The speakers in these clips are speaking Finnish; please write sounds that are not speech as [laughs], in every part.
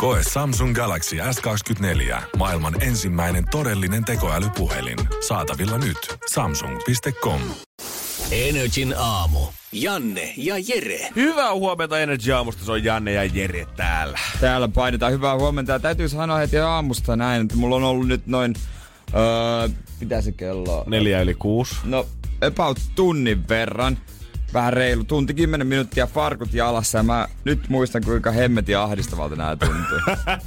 Koe Samsung Galaxy S24. Maailman ensimmäinen todellinen tekoälypuhelin. Saatavilla nyt. Samsung.com. Energin aamu. Janne ja Jere. Hyvää huomenta Energy Aamusta, se on Janne ja Jere täällä. Täällä painetaan hyvää huomenta. Ja täytyy sanoa heti aamusta näin, että mulla on ollut nyt noin, öö, mitä se kello? Neljä yli kuusi. No, about tunnin verran. Vähän reilu, tunti, kymmenen minuuttia farkut jalassa ja mä nyt muistan kuinka hemmetin ahdistavalta nämä tuntuu.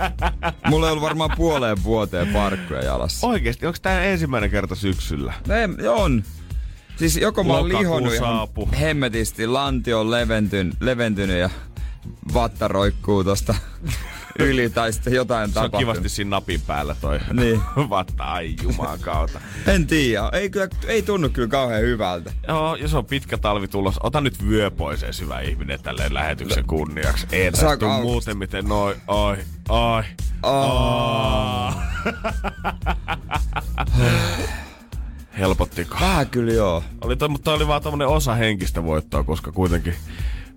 [laughs] Mulla ei ollut varmaan puoleen vuoteen farkkuja jalassa. Oikeesti, onko tää ensimmäinen kerta syksyllä? No ei, on. Siis joko mä oon Lokakuu lihonnut ihan hemmetisti, lanti on leventynyt, leventynyt ja vatta roikkuu tosta [laughs] yli tai sitten jotain Se on tapahtunut. kivasti siinä napin päällä toi Niin. [laughs] vatta, ai juman kautta. En tiedä, ei, kyllä, ei tunnu kyllä kauhean hyvältä. Joo, jos on pitkä talvi tulos, ota nyt vyö pois ees hyvä ihminen tälleen lähetyksen kunniaksi. Ei tästä muuten miten noin, oi, oi. Oh. [sighs] Helpottiko? Vähän kyllä joo. Oli toi, mutta toi oli vaan tommonen osa henkistä voittoa, koska kuitenkin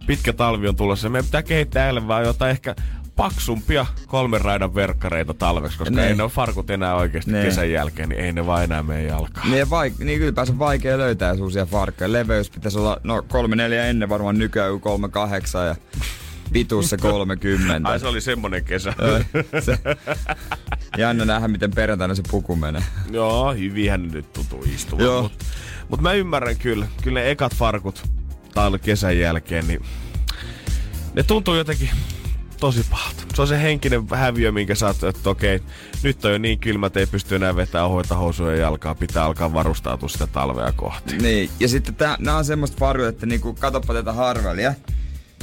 pitkä talvi on tulossa. Meidän pitää kehittää vaan jotain ehkä paksumpia kolmen raidan verkkareita talveksi, koska Niin. ei ne ole farkut enää oikeasti Niin. kesän jälkeen, niin ei ne vaan enää mene jalkaan. Niin, vaik- niin kyllä päässä vaikea löytää uusia farkkoja. Leveys pitäisi olla, no kolme neljä ennen varmaan nykyään joku kolme kahdeksan ja pituus se [laughs] 30. Ai se oli semmonen kesä. Se, jännä nähdä, miten perjantaina se puku menee. Joo, hyvihän ne nyt tuntuu istuvan. Joo. Mutta mut mä ymmärrän kyllä. Kyllä ne ekat farkut tal kesän jälkeen, niin ne tuntuu jotenkin tosi pahalta. Se on se henkinen häviö, minkä sä oot, että okei, nyt on jo niin kylmä, että ei pysty enää vetämään hoita housuja jalkaa. Pitää alkaa varustautua sitä talvea kohti. Niin, ja sitten tää, nää on semmoista farkut, että niinku, katoppa tätä harvelia.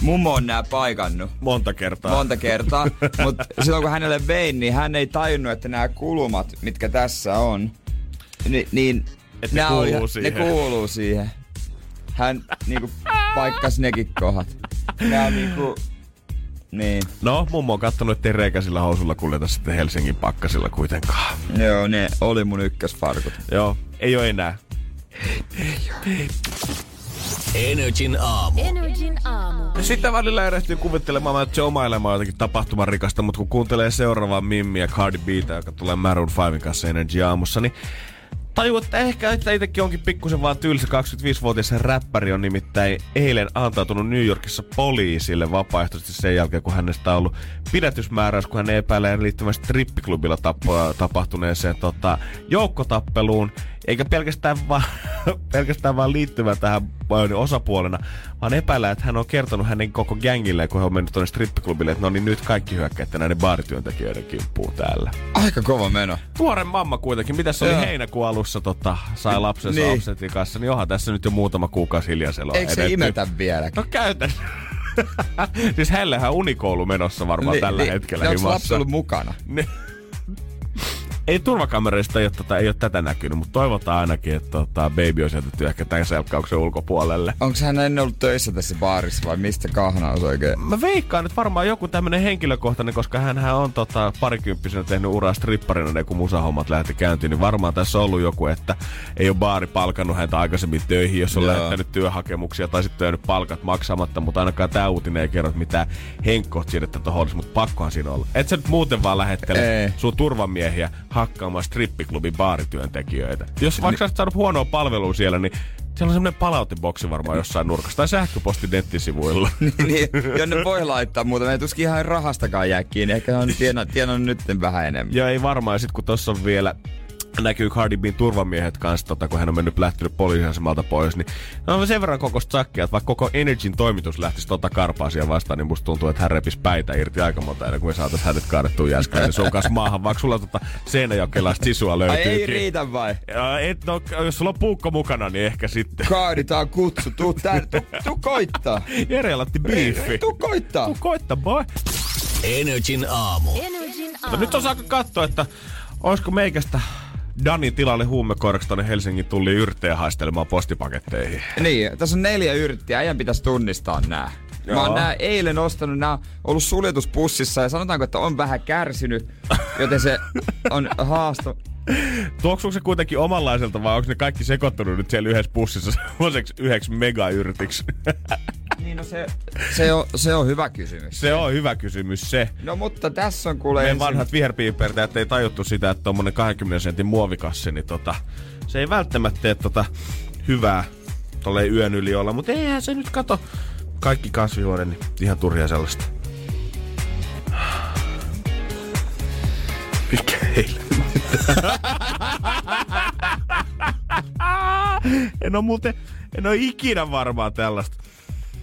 Mummo on nää paikannut Monta kertaa. monta kertaa, [laughs] mutta silloin kun hänelle vein, niin hän ei tajunnut, että nämä kulumat, mitkä tässä on, ni, niin Et ne kuuluu siihen. ne kuuluu siihen. Hän niinku paikkasi nekin kohdat. Nää niinku, niin. No, mummo on kattonut, ettei reikäisillä housulla kuljeta sitten Helsingin pakkasilla kuitenkaan. Joo, ne oli mun ykkösfarkut. Joo, ei ole enää. Energin aamu. Energin aamu. Ja Sitten välillä erehtyy kuvittelemaan, että se oma elämä on jotenkin tapahtuman rikasta, mutta kun kuuntelee seuraavaa Mimmiä Cardi Btä, joka tulee Maroon 5 kanssa Energy aamussa, niin tajuu, että ehkä että itsekin onkin pikkusen vaan tylsä. 25-vuotias räppäri on nimittäin eilen antautunut New Yorkissa poliisille vapaaehtoisesti sen jälkeen, kun hänestä on ollut pidätysmääräys, kun hän epäilee liittymässä strippiklubilla tapahtuneeseen tota, joukkotappeluun, eikä pelkästään vaan, [laughs] pelkästään vaan liittyvän tähän osapuolena, vaan epäilee, että hän on kertonut hänen koko gängille, kun hän on mennyt tuonne strippiklubille, että no niin nyt kaikki hyökkäätte näiden baarityöntekijöiden kimppuun täällä. Aika kova meno. Tuore mamma kuitenkin, mitä se oli Joo. heinäkuun alussa tota, sai lapsensa Niin. niin. Offsetin kanssa, niin onhan tässä nyt jo muutama kuukausi hiljaisella Eikö se edetty. imetä vieläkin? No käytän. [laughs] siis hänellähän unikoulu menossa varmaan tällä hetkellä Onko himassa. lapsi ollut mukana? [laughs] Niin. ei turvakamereista ei ole, tota, ei ole tätä näkynyt, mutta toivotaan ainakin, että tota, baby on jätetty ehkä tämän selkkauksen ulkopuolelle. Onko hän ennen ollut töissä tässä baarissa vai mistä kahnaus oikein? Mä veikkaan, että varmaan joku tämmönen henkilökohtainen, koska hän on tota, parikymppisenä tehnyt uraa stripparina, ennen kuin musahommat lähti käyntiin, niin varmaan tässä on ollut joku, että ei ole baari palkannut häntä aikaisemmin töihin, jos on Joo. lähettänyt työhakemuksia tai sitten jäänyt palkat maksamatta, mutta ainakaan tämä uutinen ei kerro, mitään henkkoht siirrettä tuohon mutta pakkohan siinä olla. Et sä nyt muuten vaan lähettele sun turvamiehiä hakkaamaan strippiklubin baarityöntekijöitä. Jos vaikka sä olisit saanut huonoa palvelua siellä, niin siellä on semmoinen palauteboksi varmaan jossain nurkassa tai sähköposti nettisivuilla. [laughs] niin, jonne voi laittaa muuta. Me ei tuskin ihan rahastakaan jää kiinni. Ehkä on tienannut, tienannut nyt vähän enemmän. Ja ei varmaan, sit kun tossa on vielä näkyy Cardi B:n turvamiehet kanssa, tota, kun hän on mennyt lähtenyt poliisiasemalta pois, niin on sen verran kokoista sakkia, että vaikka koko Energyn toimitus lähtisi tota karpaa siihen vastaan, niin musta tuntuu, että hän repisi päitä irti aika monta ennen kuin me saatais hänet kaadettua jäskään niin sun kanssa maahan, vaikka sulla tota Seinäjokelasta sisua Ai löytyy. ei riitä vai? Ja et, no, jos sulla on puukko mukana, niin ehkä sitten. Kaaditaan kutsu. Tuu, tän, tuu, tuu koittaa. Jere latti biifi. Tuu koittaa. Tuu koittaa, boy. Energin aamu. Energin aamu. nyt on aika katsoa, että olisiko meikästä Danin tilalle huumekoiraksi tonne Helsingin tuli yrttejä haistelemaan postipaketteihin. Niin, tässä on neljä yrttiä, äijän pitäisi tunnistaa nää. Mä oon Joo. nää eilen ostanut, nää on ollut suljetuspussissa ja sanotaanko, että on vähän kärsinyt, joten se on [laughs] haasto. Tuoksuuko se kuitenkin omanlaiselta vai onko ne kaikki sekoittunut nyt siellä yhdessä pussissa semmoiseksi yhdeksi megayrtiksi? [laughs] Niin no se, se, on, se on hyvä kysymys. se on hyvä kysymys se. No mutta tässä on kuule Meidän ensin- vanhat viherpiipertäjät ei tajuttu sitä, että tommonen 20 sentin muovikassi, niin tota, se ei välttämättä tee tota hyvää tolleen yön yli olla, mutta eihän se nyt kato. Kaikki kasvihuone, niin ihan turhia sellaista. Mikä heille? [laughs] en oo muuten, en oo ikinä varmaan tällaista.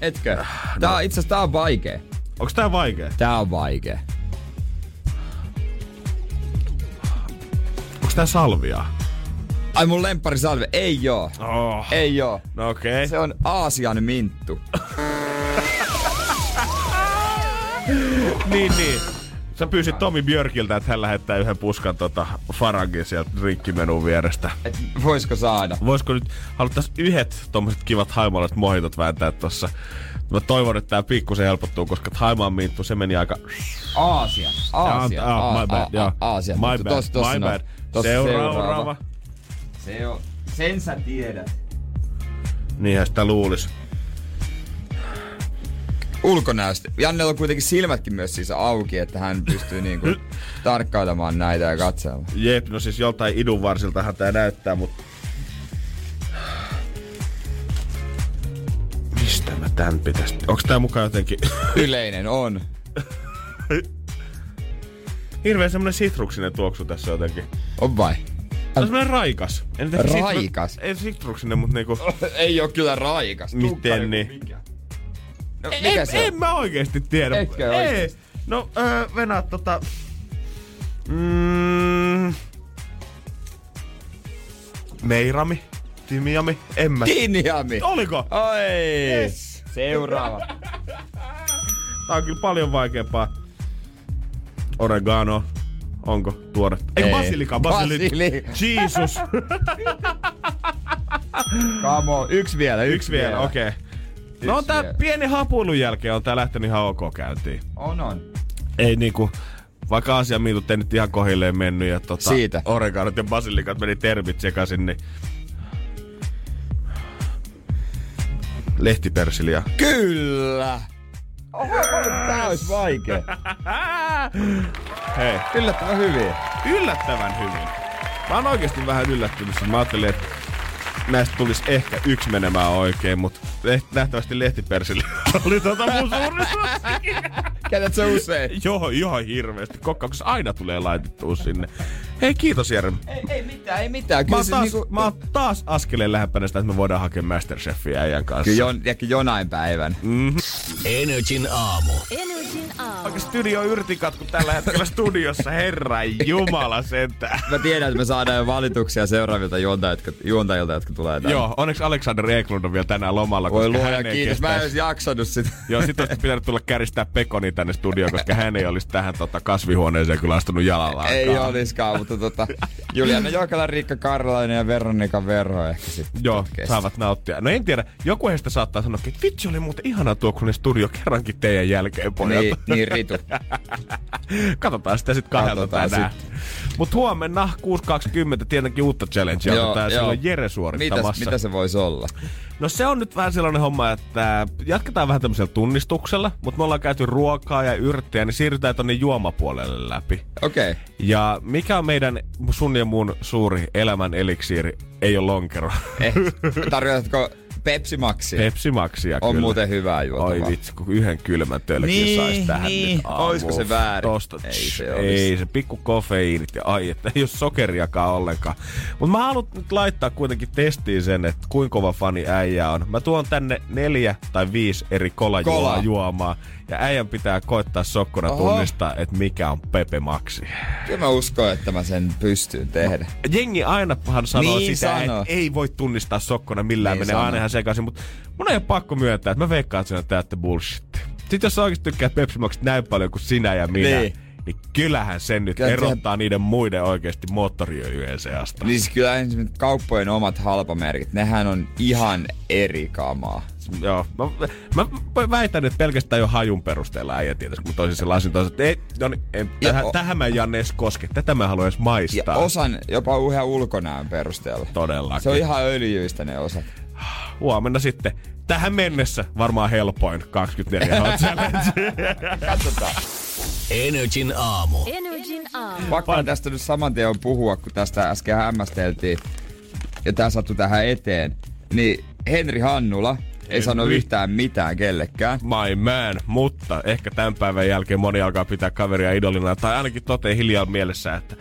Etkö? Tää on, itse tää on vaikee. Onks tää vaikea? Tää on vaikee. Onks tää salvia? Ai mun lemppari salve. Ei joo. Oh. Ei joo. No okei. Se on Aasian minttu. [laughs] Niin, niin. Sä pyysit Tomi Björkiltä, että hän lähettää yhden puskan tota farangin sieltä drinkkimenun vierestä. Et voisko saada? Voisiko nyt, haluttais yhdet tommoset kivat haimalaiset mohitot vääntää tossa. Mä toivon, että tää pikkusen helpottuu, koska Haimaan minttu, se meni aika... Aasia. Aasia. Ah, Aa- my bad, joo. Aasia. My bad, tossa- tossa my bad. Tossa Seuraava. Se on, sen sä tiedät. Niinhän sitä luulis. Ulkonäöstä. Jannella on kuitenkin silmätkin myös siis auki, että hän pystyy niinku [laughs] tarkkailemaan näitä ja katselemaan. Jep, no siis joltain idun varsiltahan tää näyttää, mutta... Mistä mä tän pitäis... Onks tää mukaan jotenkin... [laughs] Yleinen on. Hirveen semmonen sitruksinen tuoksu tässä jotenkin. On vai? Se on semmonen raikas. En Raikas? Sitru... Ei sitruksinen, mutta niinku... [laughs] Ei oo kyllä raikas. Miten Tukkari niin? mikä. No, en, mikä se en on? mä oikeesti tiedä. Etkö Ei. No, öö, Venä, tota... Mm, meirami? Timiami? En mä... Kinjami. Oliko? Oi. Yes. Seuraava. Tää on kyllä paljon vaikeampaa. Oregano. Onko tuore? Eikö Ei. basilika? Basili... Basili- Jesus. Come on. Yksi vielä, yksi, Yksi vielä, okei. Okay. No on tää pieni hapuilun jälkeen on tää lähtenyt ihan ok käyntiin. On, on. Ei niinku, vaikka asiamiitut ei nyt ihan kohilleen mennyt ja tota, Siitä. oreganot ja basilikat meni termit sekaisin, niin lehtipersiliä. Kyllä. Oho, tää olisi vaikea. Hei, Yllättävän hyvin. yllättävän hyvin. Mä oon oikeesti vähän yllättynyt, siis mä ajattelin, että näistä tulisi ehkä yksi menemään oikein, mutta nähtävästi lehtipersili [laughs] oli tota mun. Käytät sä usein? Joo, ihan hirveästi. Kokkauksessa aina tulee laitettua sinne. Hei, kiitos Jere. Ei, ei mitään, ei mitään. Mä Kyllä oon, se taas, niinku... mä oon taas askeleen lähempänä sitä, että me voidaan hakea Masterchefia äijän kanssa. Kyllä jon, ehkä jonain päivän. Energin aamu. Energin aamu. Vaikka studio yrtikatku tällä hetkellä studiossa, herra jumala sentään. Mä tiedän, että me saadaan jo valituksia seuraavilta juontajilta, jotka, juontajilta, jotka tulee tänne. Joo, onneksi Alexander Eklund on vielä tänään lomalla, Voi koska luoja hän ei kiitos. Mä en kestäisi- edes jaksanut sitä. Joo, sit olisi pitänyt tulla käristää Pekoni tänne studioon, koska hän ei olisi tähän tota, kasvihuoneeseen kyllä astunut jalallaan. Ei oliskaan, mutta tota, Juliana Jokela, Riikka Karlainen ja Veronika Verho ehkä sitten. Joo, podcastista. saavat nauttia. No en tiedä, joku heistä saattaa sanoa, että vitsi oli muuten ihana tuo kun studio kerrankin teidän jälkeen, pojat. Niin, niin Ritu. [laughs] Katsotaan sitä sitten kahdelta Katsotaan tänään. Mutta huomenna 6.20 tietenkin uutta challengea Joo, otetaan. Joo. on Jere Mitäs, suorittamassa. mitä se voisi olla? No se on nyt vähän sellainen homma, että jatketaan vähän tämmöisellä tunnistuksella, mutta me ollaan käyty ruokaa ja yrttejä, niin siirrytään tonne juomapuolelle läpi. Okei. Okay. Ja mikä on meidän sun ja mun suuri elämän eliksiiri? Ei ole lonkero. Eh, tarkoitatko Pepsi Maxia? Pepsi Maxia On kyllä. muuten hyvää juotavaa. Oi vitsi, kun yhden kylmän tölkin Niin, sais tähän niin. nyt aamuun. Oisko se väärin? Tosta, Ei se ei olisi. se pikku kofeiinit ja ai, että ei ole sokeriakaan ollenkaan. Mutta mä haluan nyt laittaa kuitenkin testiin sen, että kuinka kova fani äijä on. Mä tuon tänne neljä tai viisi eri kolajuomaa Kola. juomaan. Ja äijän pitää koittaa sokkona Oho. tunnistaa, että mikä on Pepe Maxi. Kyllä mä uskon, että mä sen pystyn tehdä. Jengi ainahan sanoo Niin sitä, sanoo. että ei voi tunnistaa sokkona millään, Niin menee sanoo. Ihan sekaisin, mutta mun ei ole pakko myöntää, että mä veikkaan, että sinä teette bullshit. Sitten jos sä oikeasti tykkäät Pepsi Maxista näin paljon kuin sinä ja minä, Niin. niin kyllähän sen nyt Kyllä erottaa niiden muiden oikeasti moottoriöljyjen seasta. Niin siis kyllä kauppojen omat halpamerkit, nehän on ihan eri kamaa. Joo, mä, mä, mä väitän, että pelkästään jo hajun perusteella äijä tietäisi, kun toisin sen lasin toisin, että ei, no niin, ei, tähän, o- tähän mä en Janne edes koske, tätä mä haluan edes Ja maistaa. osan jopa ihan ulkonäön perusteella. Todellakin. Se on ihan öljyistä ne osat. [sighs] Huomenna sitten tähän mennessä varmaan helpoin 24 Hot Challenge. Katsotaan. Energin aamu. Energin aamu. Pakko tästä nyt saman tien puhua, kun tästä äsken hämmästeltiin. Ja tää sattui tähän eteen. Niin Henri Hannula ei sano yhtään mitään kellekään. My man, mutta ehkä tämän päivän jälkeen moni alkaa pitää kaveria idolina, tai ainakin toteen hiljaa mielessä, että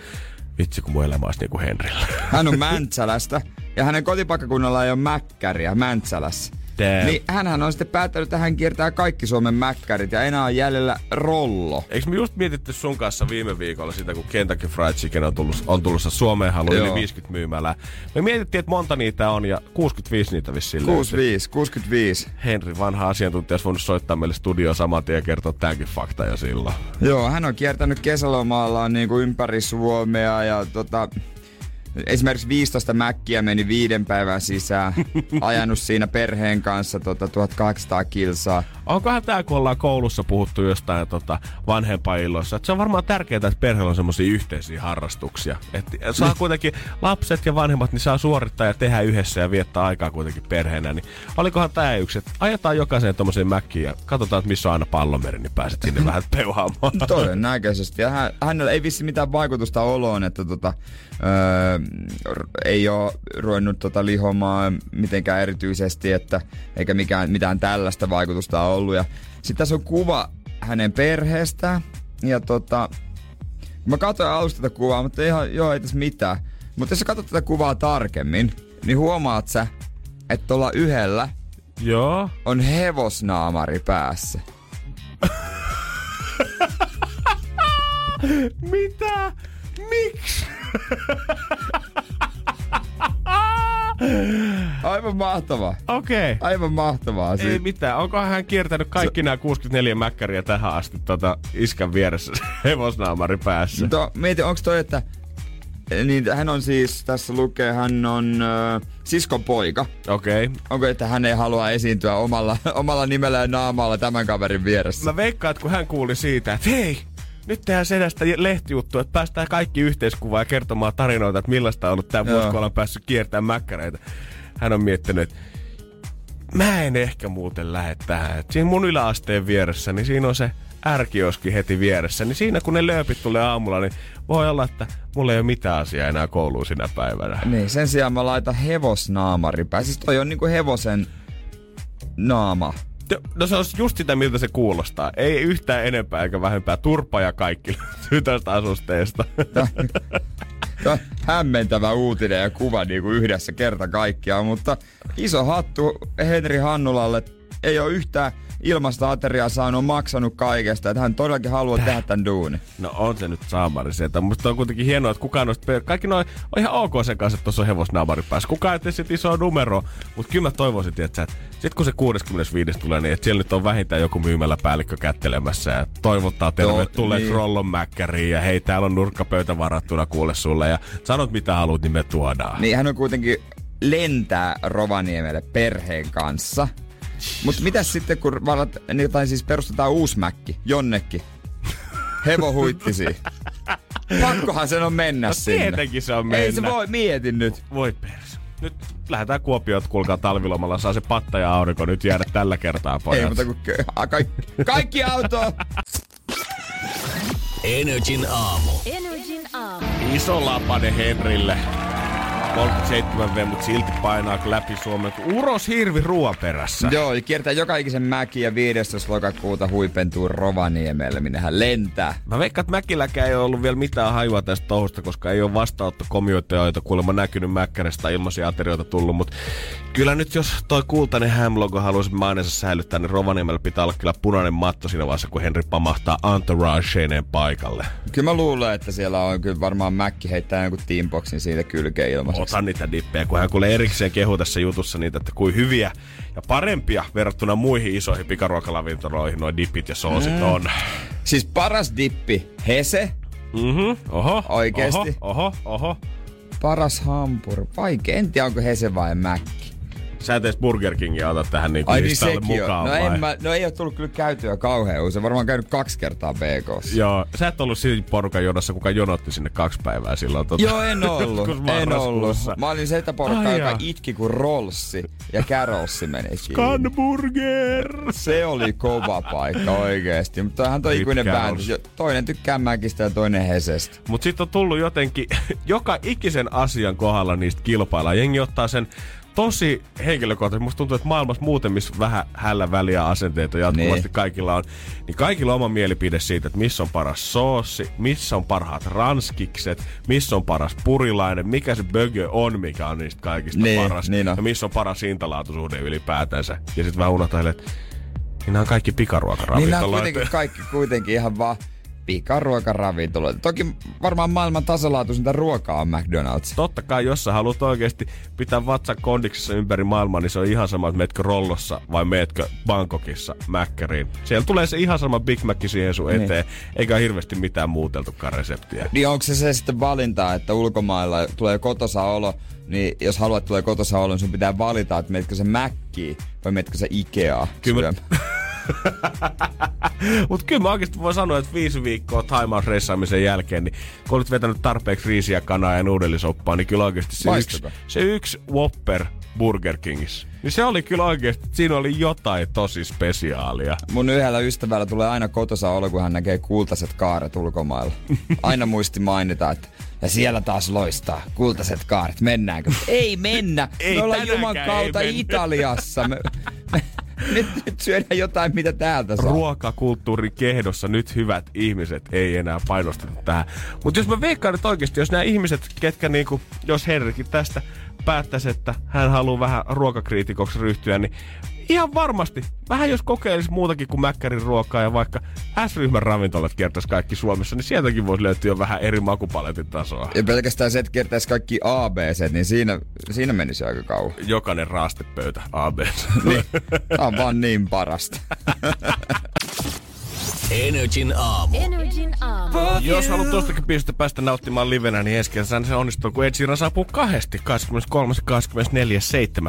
vitsi kun mun elämä olisi niin kuin Henrillä. Hän on Mäntsälästä ja hänen kotipaikkakunnalla ei ole mäkkäriä Mäntsälässä. Damn. Niin hänhän on sitten päättänyt, että hän kiertää kaikki Suomen mäkkärit ja enää on jäljellä rollo. Eikö me just mietitty sun kanssa viime viikolla sitä, kun Kentucky Fried Chicken on tullut, on tullut Suomeen haluaa yli Joo. 50 myymälää. Me mietittiin, että monta niitä on ja 65 niitä vissiin löytyy. 65, 65. Henri, vanha asiantuntija, olisi voinut soittaa meille studioon saman tien ja kertoa tämänkin fakta jo silloin. Joo, hän on kiertänyt kesälomallaan niin kuin ympäri Suomea ja tota, esimerkiksi 15 mäkkiä meni viiden päivän sisään. [laughs] ajanut siinä perheen kanssa tota, 1800 kilsaa. Onkohan tää, kun ollaan koulussa puhuttu jostain tota, vanhempailloissa, että se on varmaan tärkeää, että perheellä on semmoisia yhteisiä harrastuksia. Että saa kuitenkin lapset ja vanhemmat, niin saa suorittaa ja tehdä yhdessä ja viettää aikaa kuitenkin perheenä. Niin olikohan tää yksi, että ajetaan jokaiseen tommoseen mäkkiin ja katsotaan, että missä on aina pallomeri, niin pääset sinne vähän [laughs] peuhaamaan. Todennäköisesti. Ja hän, hänellä ei vissi mitään vaikutusta oloon, että tota, öö, ei ole ruvennut tota lihomaan mitenkään erityisesti, että eikä mikään, mitään tällaista vaikutusta ole ollut. Ja sitten tässä on kuva hänen perheestään. Ja tota, mä katsoin alusta tätä kuvaa, mutta ihan, joo, ei tässä mitään. Mutta jos sä katsot tätä kuvaa tarkemmin, niin huomaat sä, että tuolla yhdellä Joo. on hevosnaamari päässä. [laughs] Mitä? Miksi? [laughs] Aivan mahtavaa. Okei. Okay. Aivan mahtavaa. Ei Siitä- mitään. Onkohan hän kiertänyt kaikki nämä 64 mäkkäriä tähän asti tota, iskän vieressä [laughs] hevosnaamari päässä? To, mieti, onko toi, että niin hän on siis, tässä lukee, hän on äh, siskon poika. Okei. Okay. Onko, että hän ei halua esiintyä omalla, [laughs] omalla nimellä ja naamalla tämän kaverin vieressä? Mä veikkaan, että kun hän kuuli siitä, että hei, nyt tehdään sedästä lehtijuttu, että päästään kaikki yhteiskuvaan ja kertomaan tarinoita, että millaista on ollut tämä vuosi, kun ollaan päässyt kiertämään mäkkäreitä. Hän on miettinyt, että mä en ehkä muuten lähde tähän. Et siinä mun yläasteen vieressä, niin siinä on se ärkioski heti vieressä. Niin siinä kun ne lööpit tulee aamulla, niin voi olla, että mulla ei ole mitään asiaa enää kouluun sinä päivänä. Niin, sen sijaan mä laitan hevosnaamari päässä. Siis toi on niinku hevosen naama. No se on just sitä, miltä se kuulostaa. Ei yhtään enempää eikä vähempää. Turpa ja kaikki [laughs] löytyy tästä asusteesta. Hämmentävä uutinen ja kuva niinku yhdessä kerta kaikkiaan, mutta iso hattu Henri Hannulalle. Ei ole yhtään ilmasta ateriaa saanut, on maksanut kaikesta, että hän todellakin haluaa tehdä tämän duuni. No on se nyt saamari sieltä. Musta on kuitenkin hienoa, että kukaan noista... Kaikki noin on ihan ok sen kanssa, että tuossa on hevosnaamari päässä. Kukaan ei tee sit isoa numeroa. Mutta kyllä mä toivoisin, että sit kun se 65 tulee, niin että siellä nyt on vähintään joku myymäläpäällikkö kättelemässä ja toivottaa tervetulleeksi niin. Rollon mäkkäriin ja hei, täällä on nurkkapöytä varattuna kuule sulle ja sanot mitä haluat, niin me tuodaan. Niin hän on kuitenkin lentää Rovaniemelle perheen kanssa. Mutta mitäs sitten, kun varat, niin, tai siis perustetaan uusi mäkki jonnekin? Hevo huittisi. Pakkohan sen on mennä No sinne. tietenkin se on Ei se mennä. voi, mieti nyt. Voi pers. Nyt lähdetään Kuopioon, että kuulkaa talvilomalla. Saa se patta ja aurinko nyt jäädä tällä kertaa, pojat. Ei, mutta kun kö- a, kaikki, kaikki autoon. Energin aamu. Energin aamu. Iso lapane Henrille. 37V, mutta silti painaa läpi Suomen. Uros hirvi ruoan perässä. Joo, ja kiertää joka ikisen mäki ja 15. lokakuuta huipentuu Rovaniemelle, minne hän lentää. Mä veikkaan, että Mäkiläkään ei ole ollut vielä mitään hajua tästä touhusta, koska ei ole vastaanottokomioita, joita kuulemma näkynyt Mäkkärestä ilmaisia aterioita tullut, mutta kyllä nyt jos toi kultainen Hamlogo haluaisi maineensa säilyttää, niin Rovaniemellä pitää olla kyllä punainen matto siinä vaiheessa, kun Henri pamahtaa entourageineen paikalle. Kyllä mä luulen, että siellä on kyllä varmaan Mäkki heittää jonkun teamboxin siitä kylkeen ilmassa. Ota niitä dippejä, kun hän kuulee erikseen kehu tässä jutussa niitä, että kuin hyviä ja parempia verrattuna muihin isoihin pikaruokalavintoloihin nuo dippit ja soosit mm. on. Siis paras dippi, Hese. Mhm, oho. Oikeesti? Oho, oho, oho. Paras hampur. Vaikea, en tiedä onko Hese vai Mäkki. Sä et edes Burger Kingia ota tähän niin Ai niin on. mukaan No, vai? en mä, no ei ole tullut kyllä käytyä kauhean usein. Varmaan käynyt kaksi kertaa BKssa. Joo, sä et ollut siinä porukan jonossa, kuka jonotti sinne kaksi päivää silloin. Tota, Joo, en [laughs] ollut. en ollut. Mä olin se porukka, Ai joka itki kun Rollsi ja Carolsi meni. Hamburger! Se oli kova paikka oikeesti. Mutta toihan toi ikuinen bändi. Toinen tykkää Mäkistä ja toinen Hesestä. Mut sitten on tullut jotenkin, [laughs] joka ikisen asian kohdalla niistä kilpaillaan. Jengi ottaa sen tosi henkilökohtaisesti. Musta tuntuu, että maailmassa muuten, missä vähän hällä väliä asenteita jatkuvasti Niin. kaikilla on, niin kaikilla on oma mielipide siitä, että missä on paras soossi, missä on parhaat ranskikset, missä on paras purilainen, mikä se bögö on, mikä on niistä kaikista Niin, paras, niin on. ja missä on paras hintalaatusuhde ylipäätänsä. Ja sitten vähän unohtaa, että niin nämä on kaikki Niin nämä on pikaruokaravintoloita. kuitenkin kaikki kuitenkin ihan vaan pikaruokaravintoloita. Toki varmaan maailman tasalaatuisinta ruokaa on McDonald's. totta kai, jos sä haluat oikeasti pitää vatsan kondiksessa ympäri maailmaa, niin se on ihan sama, että meetkö Rollossa vai meetkö Bangkokissa Mäkkäriin. Siellä tulee se ihan sama Big Mac siihen sun Niin. eteen, eikä ole hirveästi mitään muuteltukaan reseptiä. Niin onko se se sitten valinta, että ulkomailla tulee kotosa olo, niin jos haluat tulee kotosa olo, niin sun pitää valita, että meetkö se Mäkkiä vai meetkö se Ikeaa Kyllä mä-. [laughs] [laughs] Mutta kyllä mä oikeasti voin sanoa, että viisi viikkoa timeout-reissaamisen jälkeen, niin kun olet vetänyt tarpeeksi riisiä, kanaa ja nuudellisoppaa, niin kyllä oikeasti se yksi, se yksi Whopper Burger Kingissä, niin se oli kyllä oikeasti, siinä oli jotain tosi spesiaalia. Mun yhdellä ystävällä tulee aina kotosa olo, kun hän näkee kultaiset kaaret ulkomailla. Aina muisti mainita, että ja siellä taas loistaa kultaiset kaaret. Mennäänkö? Ei mennä. Ei Me ollaan Juman kautta. Italiassa. Me, [laughs] nyt, nyt syödään jotain, mitä täältä saa. ruokakulttuurin kehdossa nyt hyvät ihmiset ei enää painosteta tähän. Mutta jos mä veikkaan nyt oikeasti, jos nämä ihmiset, ketkä niinku, jos Henrikin tästä päättäisi, että hän haluaa vähän ruokakriitikoksi ryhtyä, niin ihan varmasti, vähän jos kokeilisi muutakin kuin Mäkkärin ruokaa ja vaikka S-ryhmän ravintolat kiertäisi kaikki Suomessa, niin sieltäkin voisi löytyä vähän eri makupaletin tasoa. Ja pelkästään se, että kertaisi kaikki ABC, niin siinä, siinä menisi aika kauan. Jokainen raastepöytä AB. Niin, tää on vaan niin parasta. [laughs] Energin aamu. Energin aamu. Jos haluat tuostakin biisistä päästä nauttimaan livenä, niin ensi kesänä se onnistuu, kun Ed Sheeran saapuu kahdesti 23. ja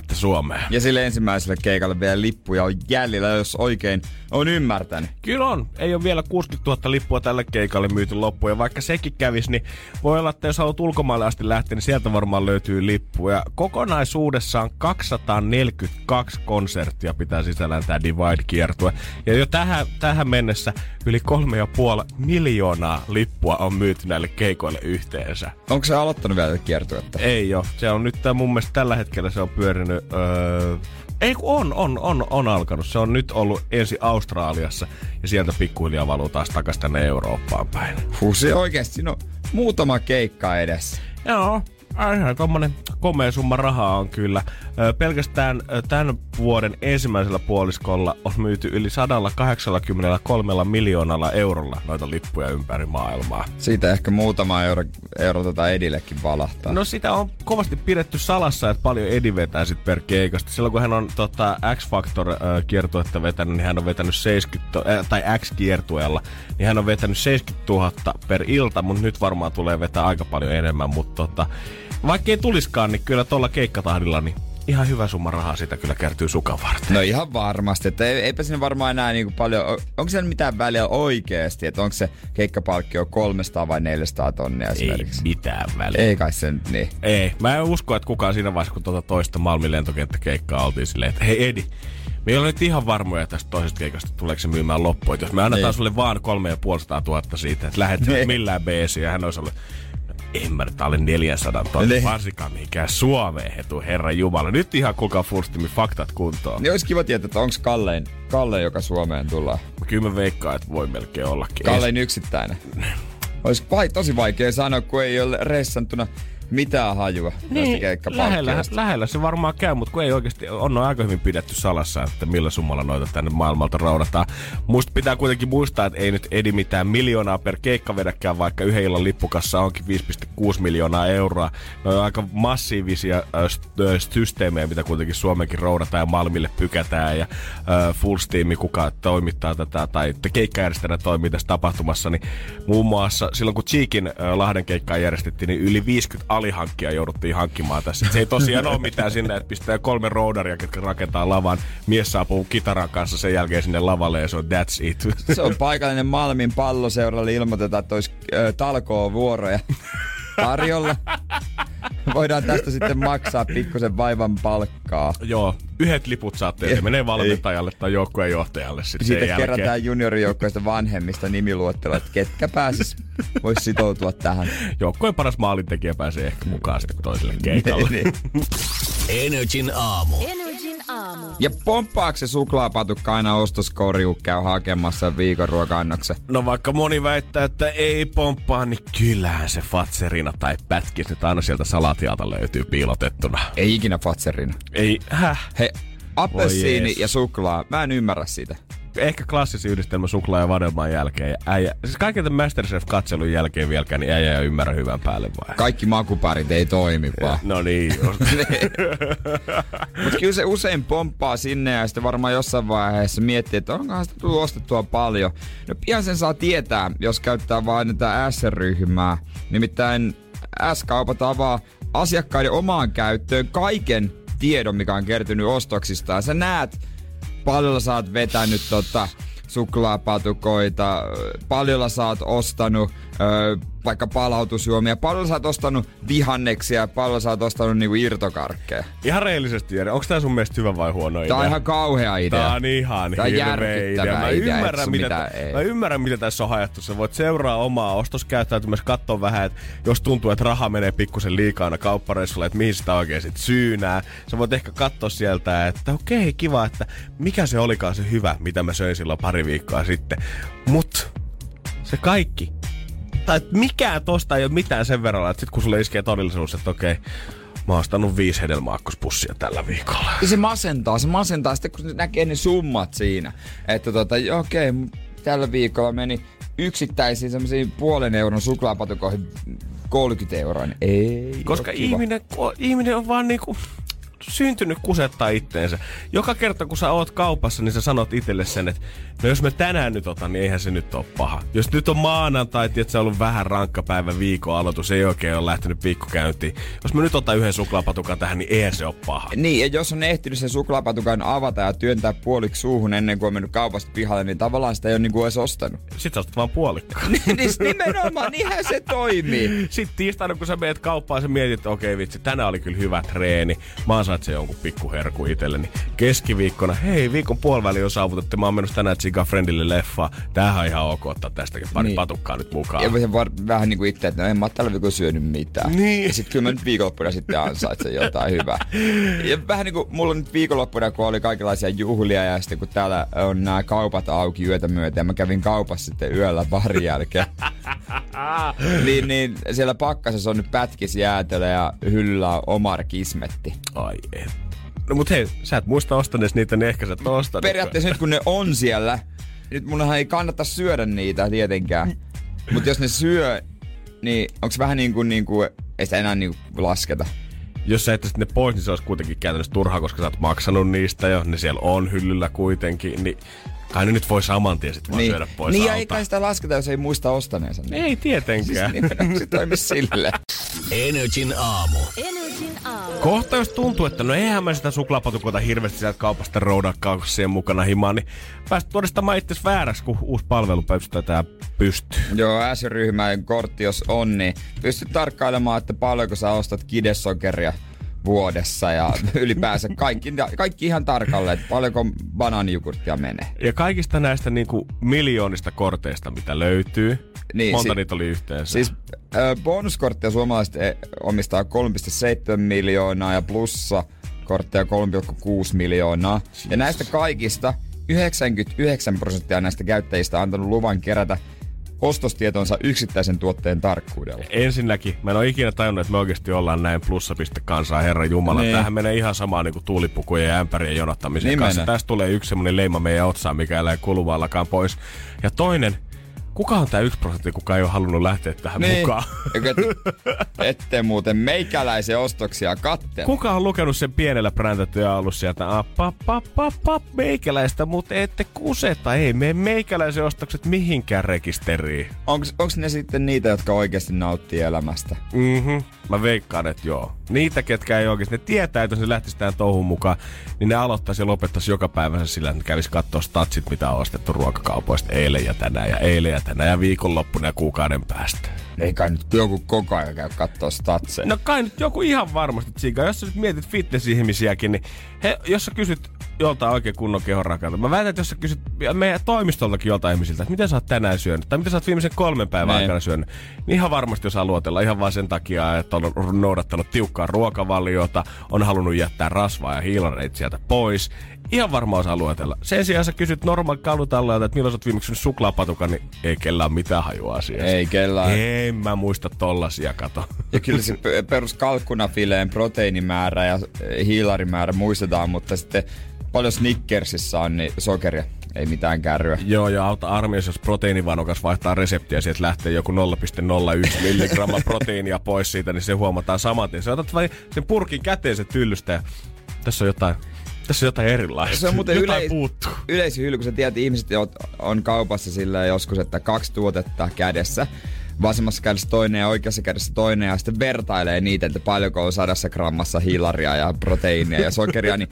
24.7. Suomeen. Ja sille ensimmäiselle keikalle vielä lippuja on jäljellä, jos oikein on ymmärtänyt. Kyllä on. Ei ole vielä 60 000 lippua tälle keikalle myyty loppuun. Ja vaikka sekin kävisi, niin voi olla, että jos haluat ulkomaille asti lähteä, niin sieltä varmaan löytyy lippuja. Kokonaisuudessaan 242 konserttia pitää sisällään tämä Divide-kiertue. Ja jo tähän, tähän mennessä yli 3,5 miljoonaa lippua on myyty näille keikoille yhteensä. Onko se aloittanut vielä kiertuetta? Ei ole. Se on nyt tää mun mielestä tällä hetkellä se on pyörinyt... Öö, ei kun on, on, on, on alkanut. Se on nyt ollut ensi Australiassa ja sieltä pikkuhiljaa valuu taas takaisin tänne Eurooppaan päin. Huh, se oikeesti, siinä on muutama keikka edessä. Joo, ihan tommonen komea summa rahaa on kyllä. Pelkästään tämän vuoden ensimmäisellä puoliskolla on myyty yli 183 miljoonalla eurolla noita lippuja ympäri maailmaa. Siitä ehkä muutama euro, euro tota Edillekin valahtaa. No sitä on kovasti pidetty salassa, että paljon Edi vetää sit per keikasta. Silloin kun hän on tota, X-Factor kiertuetta vetänyt, niin hän on vetänyt 70, to- äh, tai X-kiertueella, niin hän on vetänyt 70 000 per ilta, mutta nyt varmaan tulee vetää aika paljon enemmän. Mutta tota, vaikka ei tuliskaan, niin kyllä tuolla keikkatahdilla, niin ihan hyvä summa rahaa siitä kyllä kertyy sukan varten. No ihan varmasti, että ei- eipä sinne varmaan enää niinku paljon, onko siellä mitään väliä oikeesti, että onko se keikkapalkkio 300 vai 400 tonnia Ei esimerkiksi? mitään väliä. Ei kai se nyt niin. Ei, mä en usko, että kukaan siinä vaiheessa, kun tuota toista Malmin lentokenttäkeikkaa oltiin silleen, että hei Edi, me ei ole nyt ihan varmoja tästä toisesta keikasta, tuleeko se myymään loppuun. Jos me annetaan Niin. sulle vaan kolme ja puolesta tuhatta siitä, että lähet Niin. millään beesiä, ja hän olisi ollut, "No, en mä nyt alle 400 tonne, Niin. varsinkaan mihinkään Suomeen hetu, herra Jumala. Nyt ihan kuka furstimi faktat kuntoon. Niin olisi kiva tietää, että onko Kallein, Kallein, joka Suomeen tullaan. Kyllä mä veikkaan, että voi melkein ollakin. Kallein yksittäinen. Olisi vai, tosi vaikea sanoa, kun ei ole reissantuna mitään hajua tästä Niin, lähellä, keikkapalkkiosta. lähellä se varmaan käy, mutta kun ei oikeasti on noin aika hyvin pidetty salassa, että millä summalla noita tänne maailmalta roudataan. Musta pitää kuitenkin muistaa, että ei nyt edi mitään miljoonaa per keikka vedäkään, vaikka yhden illan lippukassa onkin 5,6 miljoonaa euroa. Ne on aika massiivisia äh, st- systeemejä, mitä kuitenkin Suomenkin roudataan ja Malmille pykätään ja äh, Full Steam, kuka toimittaa tätä tai että keikkajärjestäjänä toimii tässä tapahtumassa, niin muun muassa silloin kun Cheekin äh, Lahden keikkaa järjestettiin, niin yli 50 alihankkia jouduttiin hankkimaan tässä. Se ei tosiaan ole mitään sinne, että pistää kolme roudaria, jotka rakentaa lavan. Mies saapuu kitaran kanssa sen jälkeen sinne lavalle ja se on that's it. Se on paikallinen Malmin palloseuralle ilmoitetaan, että olisi äh, talkoo vuoroja tarjolla. Voidaan tästä sitten maksaa pikkusen vaivan palkkaa. Joo, yhdet liput saatte ja menee valmentajalle tai joukkueen johtajalle sitten sen Siitä jälkeen. kerätään juniorijoukkoista vanhemmista nimiluettelo, että ketkä pääsis vois sitoutua tähän. Joukkueen paras maalintekijä pääsee ehkä mukaan sitten toiselle keikalle. Niin. Energin aamu. Energin aamu. Ja pomppaako se suklaapatukka aina ostoskouriin, kun käy hakemassa viikon ruoka-annoksen? No vaikka moni väittää, että ei pomppaa, niin kyllähän se Fatserina tai pätkis nyt aina sieltä salatialta löytyy piilotettuna. Ei ikinä Fatserina. Ei, häh? Hei, appelsiini ja suklaa, mä en ymmärrä sitä. Ehkä klassisin yhdistelmä suklaa ja vadelman jälkeen. Ja äijä, siis kaiken tämän Masterchef-katselun jälkeen vieläkään, niin äijä ei ymmärrä hyvän päälle vai? Kaikki makuparit ei toimi vaan. No niin. [laughs] Mutta kyllä se usein pomppaa sinne ja sitten varmaan jossain vaiheessa miettii, että onkohan sitä tullut ostettua paljon. No pian sen saa tietää, jos käyttää vain tätä S-ryhmää. Nimittäin S-kaupat avaa asiakkaiden omaan käyttöön kaiken tiedon, mikä on kertynyt ostoksista. Ja sä näet, paljon sä oot vetänyt tota, suklaapatukoita, paljolla sä oot ostanut ö, vaikka palautusjuomia, paljon sä oot ostanut vihanneksia, paljon sä oot ostanut niinku irtokarkkeja. ihan reellisesti, Jere, onko tämä sun mielestä hyvä vai huono idea? Tää on ihan kauhea idea. Tää on ihan Tää on järkyttävä idea. Mä idea, ymmärrän, mitä, mitään- tä- ei. mä ymmärrän, mitä tässä on hajattu. Sä voit seuraa omaa ostoskäyttäytymistä, katsoa vähän, että jos tuntuu, että raha menee pikkusen liikaa aina kauppareissulla, että mihin sitä oikein sit syynää. Sä voit ehkä katsoa sieltä, että okei, kiva, että mikä se olikaan se hyvä, mitä mä söin silloin pari viikkoa sitten. Mut se kaikki tai että mikään tosta ei ole mitään sen verran, että sit kun sulle iskee todellisuus, että okei, mä oon ostanut viisi hedelmäakkospussia tällä viikolla. Ja se masentaa, se masentaa sitten kun näkee ne summat siinä. Että tota, okei, okay, tällä viikolla meni yksittäisiin semmoisiin puolen euron suklaapatukoihin 30 euroa. niin Ei Koska ihminen, ihminen on vaan niinku syntynyt kusettaa itteensä. Joka kerta kun sä oot kaupassa, niin sä sanot itselle sen, että no jos mä tänään nyt otan, niin eihän se nyt ole paha. Jos nyt on maanantai, että se on ollut vähän rankka päivä viikon aloitus, ei oikein ole lähtenyt viikko käyntiin. Jos mä nyt otan yhden suklaapatukan tähän, niin eihän se ole paha. Niin, ja jos on ehtinyt sen suklaapatukan avata ja työntää puoliksi suuhun ennen kuin on mennyt kaupasta pihalle, niin tavallaan sitä ei ole niinku edes ostanut. Sit sä ostat vaan puolikkaa. [laughs] niin nimenomaan, niinhän se toimii. Sitten tiistaina, kun sä meet kauppaan, sä mietit, että okei vitsi, tänään oli kyllä hyvä treeni. Mä ansaitsen jonkun pikkuherku itselleni. Keskiviikkona, hei, viikon puoliväli on saavutettu. Mä oon mennyt tänään Chica Friendille leffaan. Tämähän on ihan ok ottaa tästäkin pari Niin. niin. patukkaa nyt mukaan. Ja var, vähän niinku itse, että no en mä oo tällä viikolla syönyt mitään. Niin. Ja sit kyllä mä nyt viikonloppuna sitten ansaitsen jotain hyvää. Ja vähän niinku mulla nyt viikonloppuna, kun oli kaikenlaisia juhlia ja sitten kun täällä on nämä kaupat auki yötä myötä ja mä kävin kaupassa sitten yöllä barin jälkeen. [laughs] niin, niin siellä pakkasessa on nyt pätkis jäätelö ja hyllyllä on Omar Kismetti. Ai et. No mut hei, sä et muista ostanees niitä, niin ehkä sä et ostanut. Periaatteessa nyt kun ne on siellä, nyt munhan ei kannata syödä niitä tietenkään. Mutta jos ne syö, niin onko vähän niin kuin, niin kuin ei sitä enää niin kuin lasketa. Jos sä ettäisit ne pois, niin se olisi kuitenkin käytännössä turhaa, koska sä oot maksanut niistä jo. Ne siellä on hyllyllä kuitenkin, niin kai ne nyt voi saman tien sit vaan niin, syödä pois niin ja alta. eikä sitä lasketa, jos ei muista ostaneensa. Niin. Ei tietenkään. [laughs] Nimenomaan se toimi silleen. Energin aamu. Energin aamu. Kohta jos tuntuu, että no eihän mä sitä suklaapatukoita hirveästi sieltä kaupasta roudaa kaussien mukana himaan, niin päästä todistamaan itse vääräksi, kun uusi palvelu pystytään pystyy. Joo, S-ryhmän kortti jos on, niin pystyt tarkkailemaan, että paljonko sä ostat kidesokeria vuodessa ja [laughs] ylipäänsä kaikki, kaikki ihan tarkalleen, että paljonko banaanijogurttia menee. Ja kaikista näistä niinku miljoonista korteista, mitä löytyy, Niin, monta si- niitä oli yhteensä? Siis äh, bonuskorttia suomalaiset eh, omistaa 3,7 miljoonaa ja plussa kortteja 3,6 miljoonaa. Ja näistä kaikista 99 prosenttia näistä käyttäjistä on antanut luvan kerätä ostostietonsa yksittäisen tuotteen tarkkuudella. Ensinnäkin, mä en ole ikinä tajunnut, että me oikeasti ollaan näin plussapiste kansaa, herra Jumala. Niin. Tämähän menee ihan samaan niin kuin tuulipukujen ja ämpärien jonottamisen Niin kanssa. Tästä tulee yksi semmoinen leima meidän otsaan, mikä ei lähde kuluvallakaan pois. Ja toinen, kuka on tämä yksi prosentti, kuka ei ole halunnut lähteä tähän Niin. mukaan? Ette muuten meikäläisen ostoksia kattele. Kuka on lukenut sen pienellä präntätty ja ollut sieltä, "Ah, pap, pap, meikäläistä, mutta ette kuseta, ei mene meikäläisen ostokset mihinkään rekisteriin. Onks ne sitten niitä, jotka oikeasti nauttii elämästä? Mhm. Mä veikkaan, että joo. Niitä, ketkä ei oikeasti, ne tietää, että jos ne lähtisi tähän touhun mukaan, niin ne aloittaisi ja lopettaisi joka päivänsä sillä, että ne kävisi katsoa statsit, mitä on ostettu ruokakaupoista eilen ja tänään ja eilen ja tänään ja viikonloppuna ja kuukauden päästä. Ei kai nyt joku koko ajan käy kattoo statseja. No kai nyt joku ihan varmasti tsiikaa. Jos sä nyt mietit fitness-ihmisiäkin, niin he, jos sä kysyt joltain oikein kunnon kehon rakalta. Mä väitän, että jos sä kysyt meidän toimistoltakin joltain ihmisiltä, että miten sä oot tänään syönyt, tai mitä sä oot viimeisen kolmen päivän Niin. aikana syönyt, niin ihan varmasti jos luotella ihan vaan sen takia, että on noudattanut tiukkaa ruokavaliota, on halunnut jättää rasvaa ja hiilareita sieltä pois. Ihan varmaan osaa luotella. Sen sijaan sä kysyt normaali kalutallelta, että milloin sä oot viimeksi suklaapatukan, niin ei kellään mitään hajua asiasta. Ei kellään. En mä muista tollasia, kato. Ja kyllä se pe- perus kalkkunafileen proteiinimäärä ja eh, hiilarimäärä muistetaan, mutta sitten paljon Snickersissa on niin sokeria. Ei mitään kärryä. Joo, ja auta armias, jos proteiinivanukas vaihtaa reseptiä, sieltä lähtee joku 0,01 milligrammaa [laughs] proteiinia pois siitä, niin se huomataan saman tien. Sä otat vain sen purkin käteen se tyllystä ja tässä on jotain, tässä on jotain erilaista. Se on muuten jotain yleis- puuttuu. kun sä tiedät, ihmiset on kaupassa sillä joskus, että kaksi tuotetta kädessä. Vasemmassa kädessä toinen ja oikeassa kädessä toinen ja sitten vertailee niitä, että paljonko on sadassa grammassa hilaria ja proteiinia ja sokeria, niin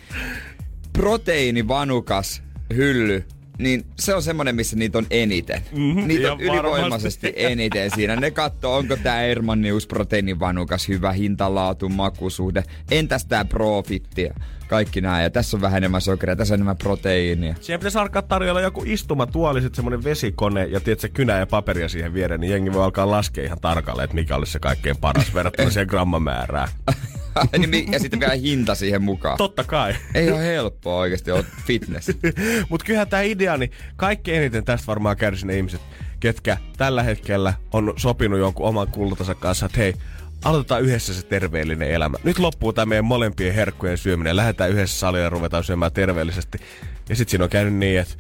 [laughs] proteiinivanukas hylly, niin se on semmonen, missä niitä on eniten. Mhm, niitä on ylivoimaisesti varmasti. eniten siinä. Ne katsoo, onko tää Ermannius proteiinivanukas hyvä hinta, laatu, makusuhde. Entäs tää Profitti kaikki nää. Ja tässä on vähän enemmän sokeria, tässä on enemmän proteiinia. Siihen pitäisi alkaa tarjolla joku istumatuoli, sitten semmonen vesikone ja tiedätkö, kynä ja paperia siihen viereen, niin jengi voi alkaa laskea ihan tarkalleen, että mikä olisi se kaikkein paras verrattuna siihen grammamäärään. [laughs] [laughs] Niin ja sitten vielä hinta siihen mukaan. Totta kai. Ei ole helppoa oikeasti olla fitness. [laughs] Mutta kyllähän tämä idea, niin kaikkein eniten tästä varmaan kärsi ne ihmiset, ketkä tällä hetkellä on sopinut jonkun oman kultansa kanssa, että hei, aloitetaan yhdessä se terveellinen elämä. Nyt loppuu tämä meidän molempien herkkujen syöminen. Lähdetään yhdessä salille ja ruvetaan syömään terveellisesti. Ja sitten siinä on käynyt niin, että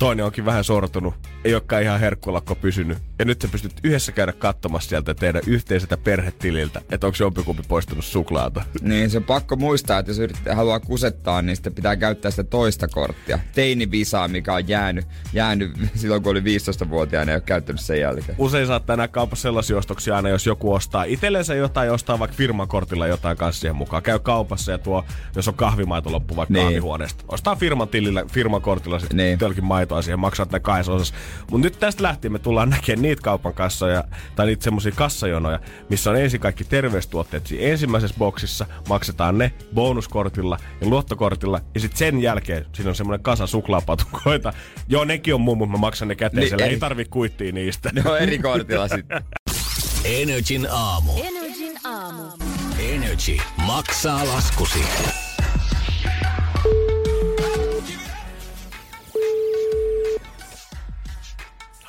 toinen onkin vähän sortunut, ei olekaan ihan herkkulakko pysynyt. Ja nyt sä pystyt yhdessä käydä katsomassa sieltä teidän yhteiseltä perhetililtä, että onko jompikumpi poistunut suklaata. Niin se on pakko muistaa, että jos yrittää, haluaa kusettaa, niin sitten pitää käyttää sitä toista korttia. Teinivisaa, mikä on jäänyt, jäänyt silloin, kun oli 15-vuotiaana ja ei ole käyttänyt sen jälkeen. usein saattaa nähdä kaupassa sellaisia ostoksia aina, jos joku ostaa itsellensä jotain ja ostaa vaikka firman kortilla jotain kanssa siihen mukaan. Käy kaupassa ja tuo, jos on kahvimaito loppu vaikka Niin. kahvihuoneesta. Ostaa firman tilillä, firman kortilla sitten Niin. niin. Maitoa siihen, maksaa ne kahdessa osassa. Mutta nyt tästä lähtien me tullaan näkemään niitä kaupan kassoja, tai niitä semmoisia kassajonoja, missä on ensin kaikki terveystuotteet siinä ensimmäisessä boksissa, maksetaan ne bonuskortilla ja luottokortilla, ja sitten sen jälkeen siinä on semmoinen kasa suklaapatukoita. [laughs] Joo, nekin on muu, mutta mä maksan ne käteisellä, Niin, ei ei. tarvi kuittia niistä. [laughs] Ne on eri kortilla sitten. Energin aamu. Energin aamu. Energy maksaa laskusi.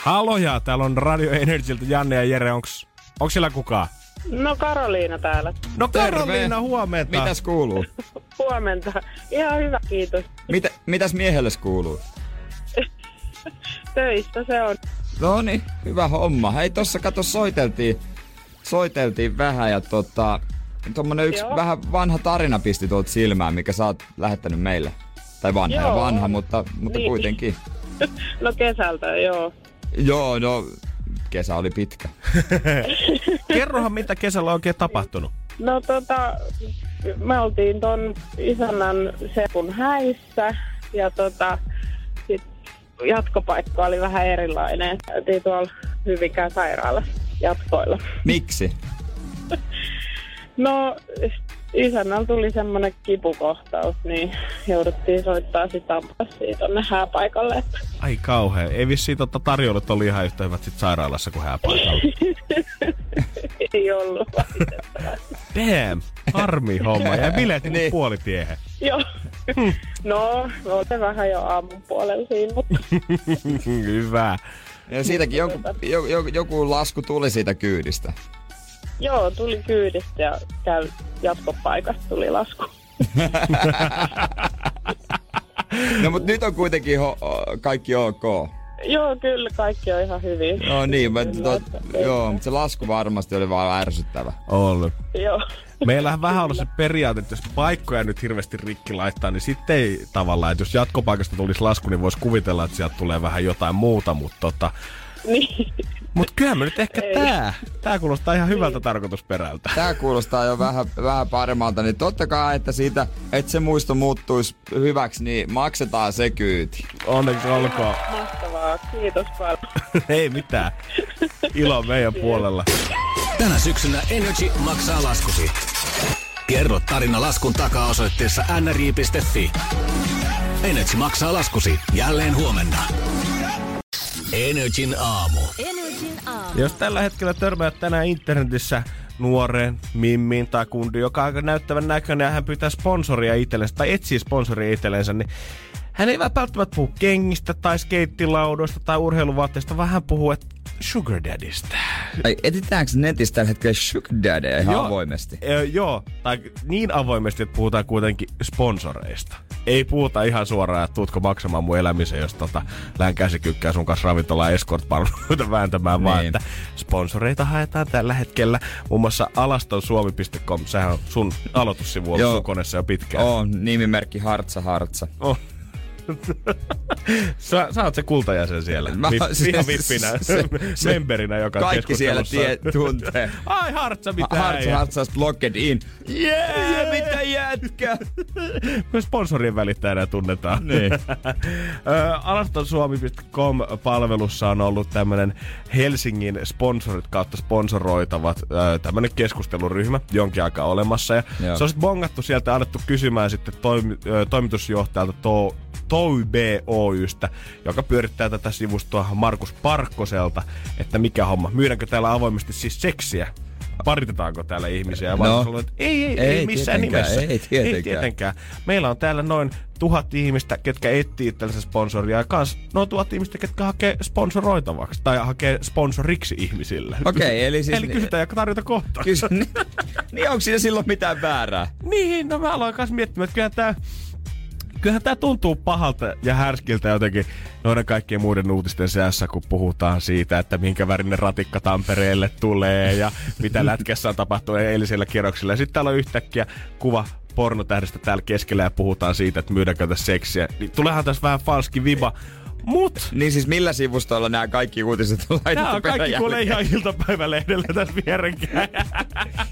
Haloja, täällä on Radio Energyltä Janne ja Jere, onks, onks siellä kukaan? No Karoliina täällä. No Terve. Karoliina, huomenta. Mitäs kuuluu? [laughs] Huomenta. Ihan hyvä, kiitos. Mitä, mitäs miehelle kuuluu? [laughs] Töistä se on. No niin, hyvä homma. Hei, tossa kato soiteltiin, soiteltiin vähän ja tota, tommonen yksi Joo. vähän vanha tarina pisti tuolta silmään, mikä sä oot lähettänyt meille. Tai vanha ja Joo. vanha, mutta, mutta Niin. kuitenkin. [laughs] No kesältä, joo. Joo, no kesä oli pitkä. [laughs] Kerrohan, mitä kesällä on oikein tapahtunut. No tota, me oltiin ton isännän Sepun häissä ja tota, sit jatkopaikka oli vähän erilainen. Käytiin tuolla Hyvinkään sairaalassa jatkoilla. Miksi? No, isännällä tuli semmoinen kipukohtaus, niin jouduttiin soittaa sitä ambulanssia tonne hääpaikalle. Ai kauhea. Ei vissiin totta tarjoulut oli ihan yhtä hyvät sit sairaalassa kuin hääpaikalla. [laughs] ei ollut valitettavasti. Damn, harmi homma. Ja bileet niin. Puolitiehen. Joo. No, olemme vähän jo aamun puolella siinä, mutta [laughs] Hyvä. Ja siitäkin joku, joku, joku lasku tuli siitä kyydistä. Joo, tuli kyydistä ja käy jatkopaikasta tuli lasku. No mutta nyt on kuitenkin ho- kaikki ok. Joo, kyllä kaikki on ihan hyvin. No niin, mä, Kyllä, to, joo, mutta se lasku varmasti oli vaan ärsyttävä. Ollut. Joo. Meillähän vähän ollut se periaate, että jos paikkoja nyt hirveästi rikki laittaa, niin sitten ei tavallaan, että jos jatkopaikasta tulisi lasku, niin voisi kuvitella, että sieltä tulee vähän jotain muuta, mutta tota, niin. Mut kyllä me nyt ehkä Ei. tää, tää kuulostaa ihan hyvältä tarkoitusperältä. Tää kuulostaa jo vähän, vähän paremmalta, niin totta kai, että siitä, että se muisto muuttuisi hyväksi, niin maksetaan se kyyti. Onneksi olkoon. Mahtavaa. Kiitos paljon. [laughs] Ei mitään. Ilo meidän puolella. Tänä syksynä Energy maksaa laskusi. Kerro tarina laskun takaa osoitteessa nri.fi. Energy maksaa laskusi jälleen huomenna. Energin aamu. Energin aamu. Jos tällä hetkellä törmäät tänään internetissä nuoreen mimmiin tai kundi, joka on aika näyttävän näköinen ja hän pyytää sponsoria itsellensä tai etsii sponsoria itsellensä, niin hän ei välttämättä puhu kengistä tai skeittilaudoista tai urheiluvaatteista, vaan hän puhuu että sugar daddystä. Ai, etitäänkö netistä tällä hetkellä sugar daddyja ihan Joo. avoimesti? Ö, joo, tai niin avoimesti, että puhutaan kuitenkin sponsoreista. Ei puhuta ihan suoraan, että tuutko maksamaan mun elämisen, jos tota, lähden käsikykkää sun kanssa ravintolaan escort-palveluita [laughs] vääntämään, vaan Niin. että sponsoreita haetaan tällä hetkellä. Muun muassa alastonsuomi.com, sehän on sun aloitussivu ollut Joo. sun koneessa jo pitkään. On, nimimerkki Hartsa Hartsa. Oh. [laughs] Sä, sä oot se kultajäsen siellä. Mä- Vi- se- ihan vippinä, se- se- memberinä joka Kaikki siellä tie, tuntee. Ai Hartsa, mitä Hartsa? Hartsa blocked in. Yeah! Ja mitä jätkä? Myös sponsorien välittäjänä tunnetaan. Niin. [laughs] Ö, Alastonsuomi.com-palvelussa on ollut tämmönen Helsingin sponsorit kautta sponsoroitavat tämmönen keskusteluryhmä jonkin aikaa olemassa. Ja Joo. se on sitten bongattu sieltä ja annettu kysymään sitten toimi, toimitusjohtajalta to, Toi B Oystä, joka pyörittää tätä sivustoa Markus Parkkoselta, että mikä homma. Myydäänkö täällä avoimesti siis seksiä? Paritetaanko täällä ihmisiä? Ja No. Sanoi, että ei, ei, ei, Ei missään nimessä. ei tietenkään. Ei tietenkään. Meillä on täällä noin tuhat ihmistä, ketkä etsii itsellensä sponsoria, ja kans noin tuhat ihmistä, ketkä hakee sponsoroitavaksi, tai hakee sponsoriksi ihmisille. Okei, eli siis- Eli kysytään ja tarjota kohta. Kysy, niin, [laughs] niin onko siinä silloin mitään väärää? Niin, no mä aloin kanssa miettimään, että kyllähän tää, kyllähän tää tuntuu pahalta ja härskiltä jotenkin noiden kaikkien muiden uutisten seassa, kun puhutaan siitä, että minkä värinen ratikka Tampereelle tulee ja mitä [laughs] lätkässä on tapahtunut eilisellä kierroksella. Sitten täällä on yhtäkkiä kuva pornotähdestä täällä keskellä ja puhutaan siitä, että myydäänkö tässä seksiä. Niin tuleehan tässä vähän falski viba. Mut Niin siis millä sivustoilla nämä kaikki uutiset on laitettu Nämä on kaikki peräjälkeen? kuule ihan iltapäivälehdellä tässä vierekkäin.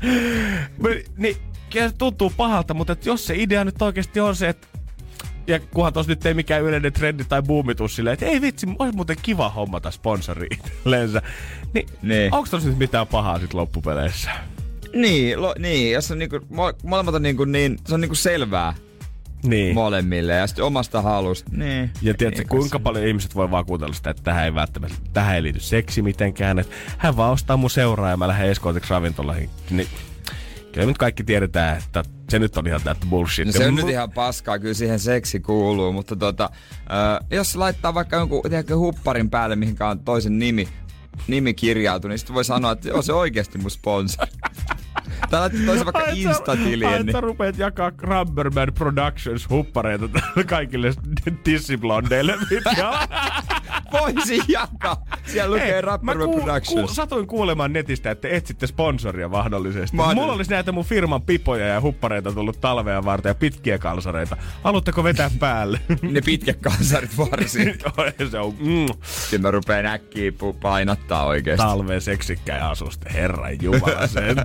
[laughs] Me- niin, tuntuu pahalta, mutta jos se idea nyt oikeasti on se, että ja kunhan tos nyt ei mikään yleinen trendi tai buumitus silleen, että ei vitsi, olisi muuten kiva hommata sponsori itsellensä. [laughs] Niin, Niin. onko tos nyt mitään pahaa sit loppupeleissä? Niin, lo, niin, jos on niinku, mo- molemmat on niinku niin, se on niinku selvää Niin. molemmille ja sitten omasta halusta. Niin. Ja tiedätkö, niin, kuinka paljon ihmiset voi vakuutella sitä, että tähän ei välttämättä, tähän ei liity seksi mitenkään. Että hän vaan ostaa mun seuraa ja mä lähden eskortiksi ravintolahin. Niin, kyllä nyt kaikki tiedetään, että se nyt on ihan täyttä bullshit. No se on Mu- nyt ihan paskaa, kyllä siihen seksi kuuluu, mutta tota, ö, jos laittaa vaikka jonkun tiedätkö, hupparin päälle, mihinkä on toisen nimi, nimi kirjautu, niin sitten voi sanoa, että joo, se oikeasti mun sponsori. [laughs] Tai laittaa toisen vaikka Insta-tilien, ai, niin rupeat jakaa Crumberman Productions huppareita kaikille tissiblondeille. mitkä- [laughs] voisi [laughs] jakaa. Siellä lukee Hei, Rapper mä ku- Productions. Ku, satuin kuulemaan netistä, että etsitte sponsoria mahdollisesti. Mahdollisesti. Mulla olisi näitä mun firman pipoja ja huppareita tullut talvea varten ja pitkiä kalsareita. Haluatteko vetää päälle? [laughs] Ne pitkät kansarit varsin. [laughs] se on mm, Sitten mä rupeen äkkiä pu- painottaa oikeesti. talveen seksikkäin asuste. Herran jumala sen.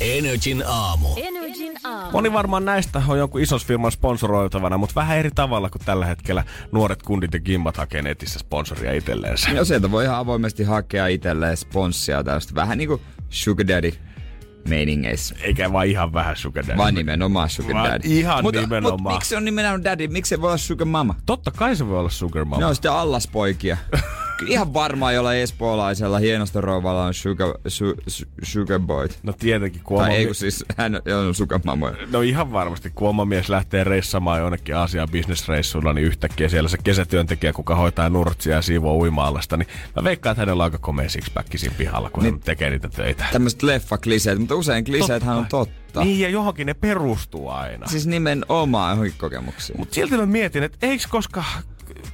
Energin aamu. Energin aamu. Moni varmaan näistä on jonkun ison firman sponsoroitavana, mutta vähän eri tavalla kuin tällä hetkellä nuoret kundit ja gimmat hakee netissä sponsoria itselleensä. No sieltä voi ihan avoimesti hakea itselleen sponssia tästä. Vähän niinku Sugar Daddy meiningeissä. Eikä vaan ihan vähän sugar daddy. Vaan nimenomaan Sugar Vaan Daddy. ihan mutta, nimenomaan. Mutta miksi se on nimenomaan Daddy? Miksi se voi olla Sugar Mama? Totta kai se voi olla sugar mama. Ne on sitten allaspoikia. [laughs] Ihan varmaan jolla espoolaisella hienosta rouvalla on sugar, su, su, sugar boy. No tietenkin, kun Tai oma ei kun siis hän on sugar mama. No ihan varmasti, kun oma mies lähtee reissamaan jonnekin Aasian bisnesreissulla, niin yhtäkkiä siellä se kesätyöntekijä, kuka hoitaa nurtsia ja siivoo uima-allasta, niin mä veikkaan, että hänellä on aika komea sixpack siinä pihalla, kun niin. hän tekee niitä töitä. Tämmöiset leffa-kliseet, mutta usein kliseethän on totta. Niin, ja johonkin ne perustuu aina. Siis nimenomaan johonkin kokemuksiin. Mutta silti mä mietin, että eikö koska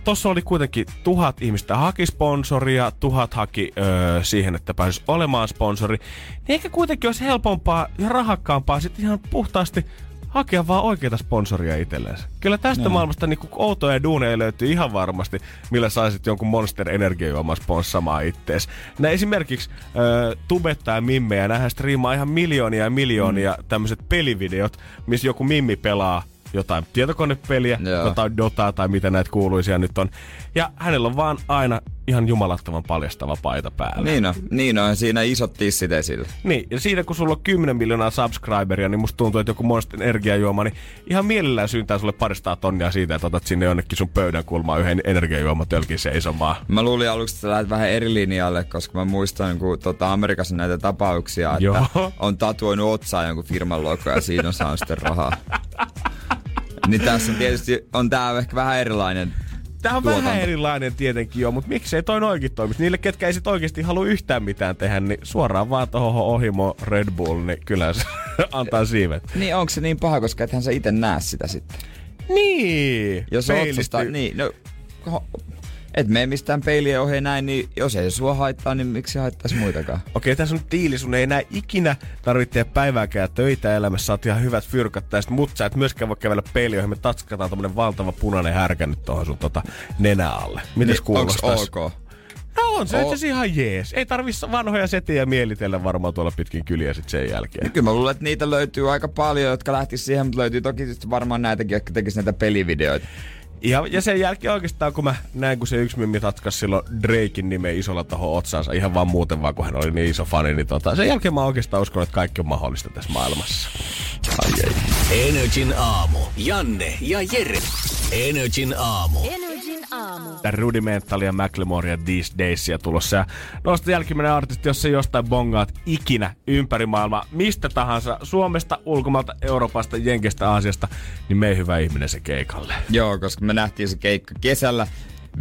tuossa oli kuitenkin tuhat ihmistä haki sponsoria, tuhat haki öö, siihen, että pääsisi olemaan sponsori, niin eikä kuitenkin olisi helpompaa ja rahakkaampaa sitten ihan puhtaasti hakea vaan oikeita sponsoria itsellensä. Kyllä tästä no. maailmasta niin outoja duuneja löytyy ihan varmasti, millä saisit jonkun Monster Energiajuoman sponssamaan ittees. Nää esimerkiksi äh, tubettaa mimmejä, nähdään striimaa ihan miljoonia ja miljoonia mm. tämmöiset pelivideot, missä joku mimmi pelaa jotain tietokonepeliä, Joo. jotain Dotaa tai mitä näitä kuuluisia nyt on. Ja hänellä on vaan aina ihan jumalattoman paljastava paita päällä. Niin on, niin on. Siinä isot tissit esillä. Niin, ja siitä kun sulla on 10 miljoonaa subscriberia, niin musta tuntuu, että joku Monster energiajuoma, niin ihan mielellään syyntää sulle paristaa tonnia siitä, että otat sinne jonnekin sun pöydän kulmaan yhden energiajuomatölkin seisomaan. Mä luulin aluksi, että lähdet vähän eri linjalle, koska mä muistan, kun tota Amerikassa näitä tapauksia, että Joo. on tatuoinut otsaa jonkun firman logo ja siinä on saanut sitten rahaa. [laughs] niin tässä on tietysti, on tää ehkä vähän erilainen Tämä on tuotanto. vähän erilainen tietenkin jo, mutta miksei toi noinkin toimisi? Niille, ketkä ei sit oikeasti halua yhtään mitään tehdä, niin suoraan vaan tohon ohimo Red Bull, niin kyllä se [laughs] antaa siivet. Niin onko se niin paha, koska ethän sä itse näe sitä sitten? Niin! Jos Peilistyy. otsasta, niin, no, et mene mistään peilien ohi näin, niin jos ei sua haittaa, niin miksi haittaisi muitakaan? [laughs] Okei, tässä on nyt diili, sun ei enää ikinä tarvitse tehdä päivääkään töitä elämässä, saat ihan hyvät fyrkat tästä, mutta sä et myöskään voi kävellä peiliin, johon me tatskataan tommonen valtava punainen härkä nyt tuohon sun tota nenä alle. Mites Niin, onks kuulostais? ok? No on se itse ihan jees. Ei tarvi vanhoja setiä mielitellä varmaan tuolla pitkin kyliä sit sen jälkeen. Kyllä mä luulen, että niitä löytyy aika paljon, jotka lähtis siihen, mutta löytyy toki sitten varmaan näitäkin, jotka tekis näitä pelivideoita. Ja, ja sen jälkeen oikeastaan, kun mä näin, kun se yksi mimmi tatkas silloin Drakein nimen isolla tohon otsaansa, ihan vaan muuten vaan, kun hän oli niin iso fani, niin tota, sen jälkeen mä oikeastaan uskon, että kaikki on mahdollista tässä maailmassa. Ai ei. Energin aamu. Janne ja Jere. Energin aamu. Energin aamu. Tää Rudimental ja Macklemore ja These Daysia tulossa. Ja noista jälkimmäinen artisti, jos se jostain bongaat ikinä ympäri maailmaa, mistä tahansa, Suomesta, ulkomailta, Euroopasta, Jenkestä, Aasiasta, niin mei hyvä ihminen se keikalle. Joo, koska me nähtiin se keikka kesällä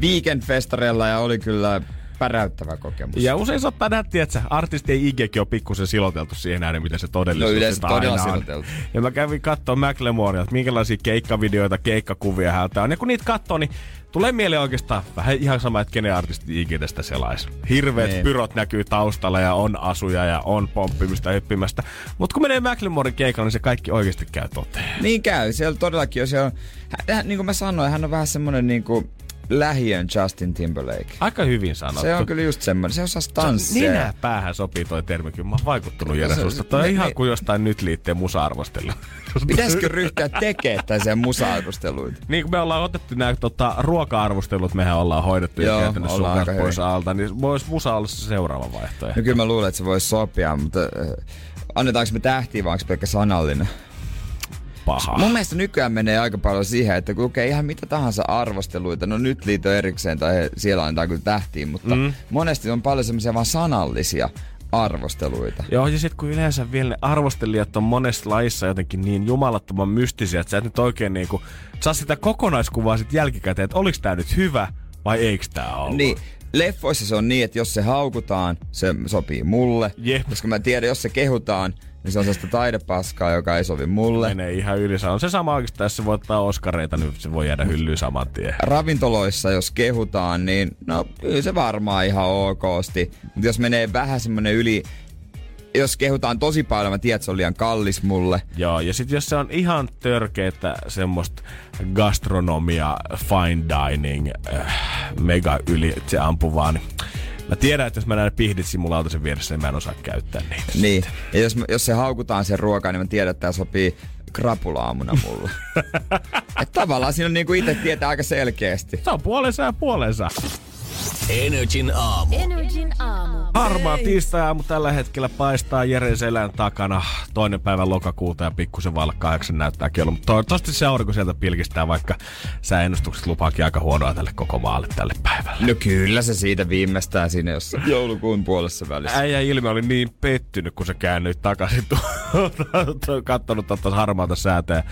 weekendfestareilla ja oli kyllä päräyttävä kokemus. Ja usein saattaa nähdä, että artisti ei igekin ole pikkusen siloteltu siihen nähden, miten se todellisuus No yleensä todella on. siloteltu. Ja mä kävin katsoa McLemorea, että minkälaisia keikkavideoita, keikkakuvia häntä on. Ja kun niitä katsoo, niin tulee mieleen oikeastaan vähän ihan sama, että kenen artisti ikinä sitä selais. Hirveät Niin. pyrot näkyy taustalla ja on asuja ja on pomppimista ja hyppimästä. Mutta kun menee McLemoren keikalle, niin se kaikki oikeasti käy toteen. Niin käy, siellä todellakin on, siellä on hän, hän, niin kuin mä sanoin, hän on vähän semmonen niin kuin lähiön Justin Timberlake. Aika hyvin sanottu. Se on kyllä just semmonen, se osaa tanssia. Nenä päähän sopii toi termi, kyllä mä oon vaikuttunut Jere susta. Toi ne- ihan ne- kuin jostain nyt liitteen musa-arvostelu. [laughs] Pitäisikö ryhtyä tekemään tällaisia musa-arvosteluita? Niin kuin me ollaan otettu nämä tota, ruoka-arvostelut, mehän ollaan hoidettu Joo, ja käytännössä sun pois hyvin. alta, niin voisi musa olla se seuraava vaihtoehto. No kyllä mä luulen, että se voisi sopia, mutta äh, annetaanko me tähtiä vai onko pelkkä sanallinen? Paha. Mun mielestä nykyään menee aika paljon siihen, että kun lukee ihan mitä tahansa arvosteluita, no nyt liito erikseen tai siellä annetaan kyllä tähtiin, mutta mm. monesti on paljon semmoisia vaan sanallisia arvosteluita. Joo, ja sitten kun yleensä vielä ne arvostelijat on monessa laissa jotenkin niin jumalattoman mystisiä, että sä et nyt oikein niinku saa sitä kokonaiskuvaa sit jälkikäteen, että oliks tää nyt hyvä vai eiks tää ollut. Niin, leffoissa se on niin, että jos se haukutaan, se sopii mulle. Jep. Koska mä tiedän, jos se kehutaan, niin se on sellaista taidepaskaa, joka ei sovi mulle. Menee ihan yli. Se on se sama oikeastaan, jos se voittaa oskareita, niin se voi jäädä hyllyyn saman tien. ravintoloissa, jos kehutaan, niin no kyllä se varmaan ihan okosti. Mutta jos menee vähän semmonen yli, jos kehutaan tosi paljon, mä tiedän, että se on liian kallis mulle. Joo, ja sitten jos se on ihan törkeetä semmoista gastronomia, fine dining, äh, mega yli se ampuvaa, niin mä tiedän, että jos mä näen pihdit simulaatosen vieressä, niin mä en osaa käyttää niitä. Niin. Ja jos, jos se haukutaan sen ruokaa, niin mä tiedän, että tämä sopii krapulaamuna mulle. [laughs] Et tavallaan siinä on niinku itse tietää aika selkeästi. Se on puolensa ja puolensa. Energin aamu. Energin aamu. Harmaa tiistai mutta tällä hetkellä paistaa Jere selän takana. Toinen päivä lokakuuta ja pikkusen vaille kahdeksan näyttää kello. Mutta toivottavasti se aurinko sieltä pilkistää, vaikka sääennustukset lupaakin aika huonoa tälle koko maalle tälle päivälle. No kyllä se siitä viimeistään siinä jossain joulukuun puolessa välissä. Äijä ilme oli niin pettynyt, kun se käännyi takaisin tuo, [laughs] kattonut tuota harmaata säätä.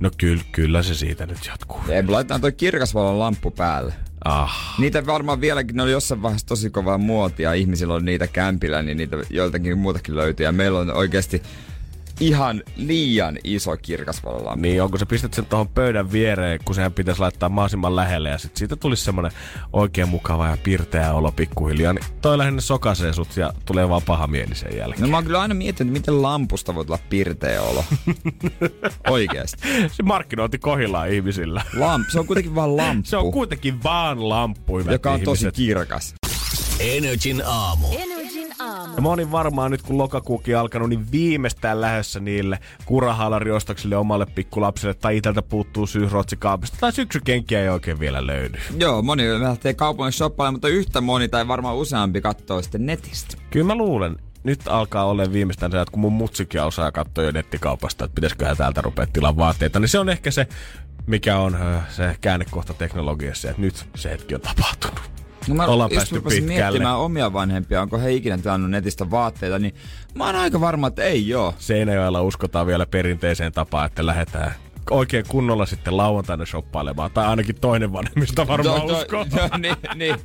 No kyllä, kyllä se siitä nyt jatkuu. Ei, laitetaan toi kirkasvalon lamppu päälle. Ah. Niitä varmaan vieläkin, ne oli jossain vaiheessa tosi kovaa muotia. Ihmisillä on niitä kämpillä, niin niitä joiltakin muutakin löytyy. Ja meillä on oikeasti ihan liian iso kirkasvalolamppu. Niin, onko se pistät sen tuohon pöydän viereen, kun sehän pitäisi laittaa mahdollisimman lähelle ja sit siitä tulisi semmonen oikein mukava ja pirteä olo pikkuhiljaa. Niin toi lähinnä sokaisee sut ja tulee vaan paha mieli sen jälkeen. No mä oon kyllä aina miettinyt, miten lampusta voi tulla pirteä olo. [laughs] Oikeesti. Se markkinointi kohillaan ihmisillä. Lamp, se on kuitenkin vaan lamppu, Se on kuitenkin vaan lamppu, joka on tosi ihmiset. kirkas. Energin aamu. Energin Ja moni varmaan nyt kun lokakuukin alkanut, niin viimeistään lähdössä niille kurahaalariostoksille omalle pikkulapselle tai iteltä puuttuu syysrotsikaapista tai syksykenkiä ei oikein vielä löydy. Joo, moni lähtee kaupungin shoppailemaan, mutta yhtä moni tai varmaan useampi katsoo sitten netistä. Kyllä mä luulen, nyt alkaa olla viimeistään se, että kun mun mutsikin osaa katsoa jo nettikaupasta, että pitäisiköhän täältä rupea tilaa vaatteita, niin se on ehkä se, mikä on se käännekohta teknologiassa, että nyt se hetki on tapahtunut. No mä Ollaan just rupesin miettimään omia vanhempia, onko he ikinä tilannut netistä vaatteita, niin mä oon aika varma, että ei joo. Seinäjoella uskotaan vielä perinteiseen tapaan, että lähdetään oikein kunnolla sitten lauantaina shoppailemaan. Tai ainakin toinen vanhemmista varmaan To- to- uskoo. to- niin, niin,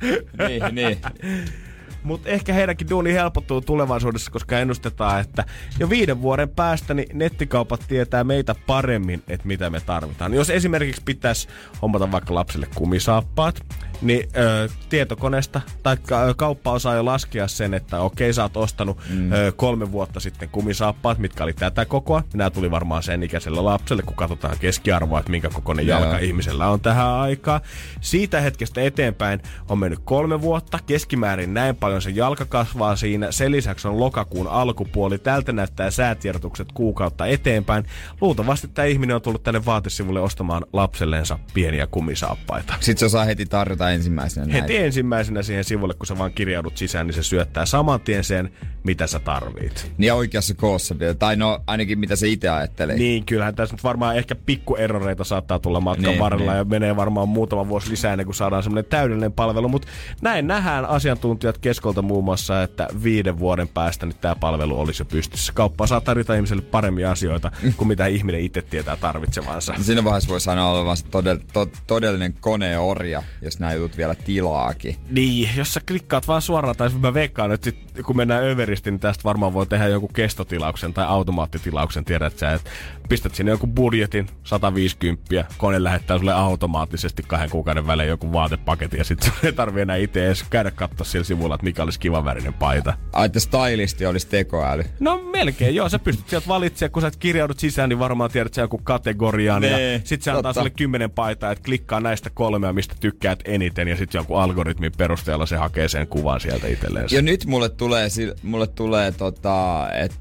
niin, niin. [laughs] Mutta ehkä heidänkin duuni helpottuu tulevaisuudessa, koska ennustetaan, että jo viiden vuoden päästä niin nettikaupat tietää meitä paremmin, että mitä me tarvitaan. Jos esimerkiksi pitäisi hommata vaikka lapselle kumisaappaat, niin ö, tietokoneesta tai ka- kauppa osaa jo laskea sen, että okei, sä oot ostanut mm. ö, kolme vuotta sitten kumisaappaat, mitkä oli tätä kokoa. Nämä tuli varmaan sen ikäiselle lapselle, kun katsotaan keskiarvoa, että minkä kokoinen Joo. jalka ihmisellä on tähän aikaan. Siitä hetkestä eteenpäin on mennyt kolme vuotta. Keskimäärin näin paljon se jalka kasvaa siinä. Sen lisäksi on lokakuun alkupuoli. Tältä näyttää säätiedotukset kuukautta eteenpäin. Luultavasti tämä ihminen on tullut tänne vaatesivulle ostamaan lapsellensa pieniä kumisaappaita. Sitten se osaa heti tarjota ensimmäisenä. Heti ensimmäisenä siihen sivulle, kun sä vaan kirjaudut sisään, niin se syöttää saman tien sen, mitä sä tarvit. Niin oikeassa koossa vielä. Tai no ainakin mitä se itse ajattelee. Niin, kyllähän tässä nyt varmaan ehkä pikkueroreita saattaa tulla matkan Niin, varrella niin. ja menee varmaan muutama vuosi lisää ennen kuin saadaan semmoinen täydellinen palvelu. Mutta näin nähdään asiantuntijat keskolta muun muassa, että viiden vuoden päästä nyt tämä palvelu olisi jo pystyssä. Kauppa saa tarjota ihmiselle paremmia asioita [laughs] kuin mitä ihminen itse tietää tarvitsevansa. Siinä vaiheessa voi sanoa olevan se todell, to, todellinen koneorja, jos nämä jutut vielä tilaakin. Niin, jos sä klikkaat vaan suoraan, tai mä veikkaan, että sit, kun mennään överistiin, niin tästä varmaan voi tehdä joku kestotilauksen tai automaattitilauksen, tiedät sä, että pistät sinne joku budjetin, 150, kone lähettää sulle automaattisesti kahden kuukauden välein joku vaatepaketin, ja sitten ei tarvi enää itse edes käydä katsoa sillä sivulla, että mikä olisi kivan värinen paita. Ai, että stylisti olisi tekoäly. No melkein, joo. Sä pystyt sieltä valitsemaan, kun sä et kirjaudut sisään, niin varmaan tiedät sä joku kategorian. Ja Nee, sit se antaa sulle kymmenen paitaa, että klikkaa näistä kolmea, mistä tykkäät eniten. Ja sitten joku algoritmin perusteella se hakee sen kuvan sieltä itselleen. Ja nyt mulle tulee, mulle tulee tota, että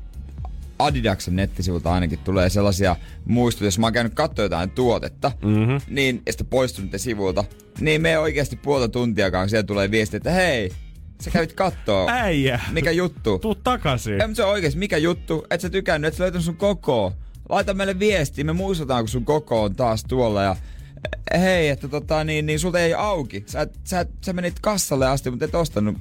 Adidaksen nettisivulta ainakin tulee sellaisia muistutuksia, jos mä oon käynyt katsoa jotain tuotetta, mm-hmm. niin, ja sitten poistunut sivulta, niin me oikeasti puolta tuntiakaan, siellä tulee viesti, että hei, sä kävit kattoo. Äijä! Mikä juttu? Tuu takaisin. Ei, mutta se on oikeesti, mikä juttu? Et sä tykännyt, et sä löytänyt sun koko. Laita meille viesti, me muistutaan, kun sun koko on taas tuolla ja hei, että tota niin, niin sulta ei auki. Sä, sä, sä menit kassalle asti, mutta et ostanut.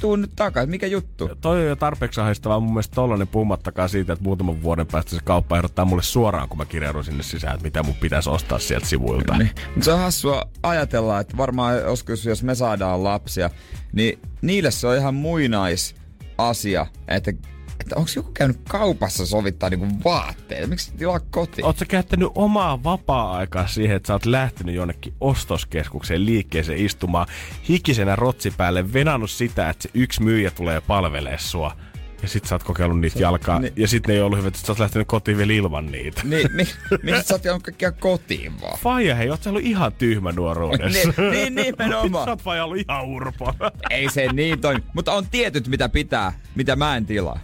Tuu nyt takaisin, mikä juttu? Toi on jo tarpeeksi ahdistavaa mun mielestä tollanen puhumattakaan siitä, että muutaman vuoden päästä se kauppa ehdottaa mulle suoraan, kun mä kirjaudun sinne sisään, että mitä mun pitäisi ostaa sieltä sivuilta. Niin. Se on hassua ajatella, että varmaan joskus, jos me saadaan lapsia, niin niille se on ihan muinaisasia, että, että onko joku käynyt kaupassa sovittaa niinku vaatteita? Miksi tilaa kotiin? Oot sä käyttänyt omaa vapaa-aikaa siihen, että sä oot lähtenyt jonnekin ostoskeskukseen liikkeeseen istumaan hikisenä rotsi päälle, venannut sitä, että se yksi myyjä tulee palvelee sua. Ja sit sä oot kokeillut niitä jalkaa. niin- Ja sit ne ei ollut hyvät, että sä oot lähtenyt kotiin vielä ilman niitä. Niin, [laughs] mi, miksi sä oot jäänyt kaikkia kotiin vaan? Faija, hei, oot sä ollut ihan tyhmä nuoruudessa. Niin, niin nimenomaan. [laughs] sä oot faija ollut ihan urpo. Ei se niin toimi. Mutta on tietyt, mitä pitää, mitä mä en tilaa.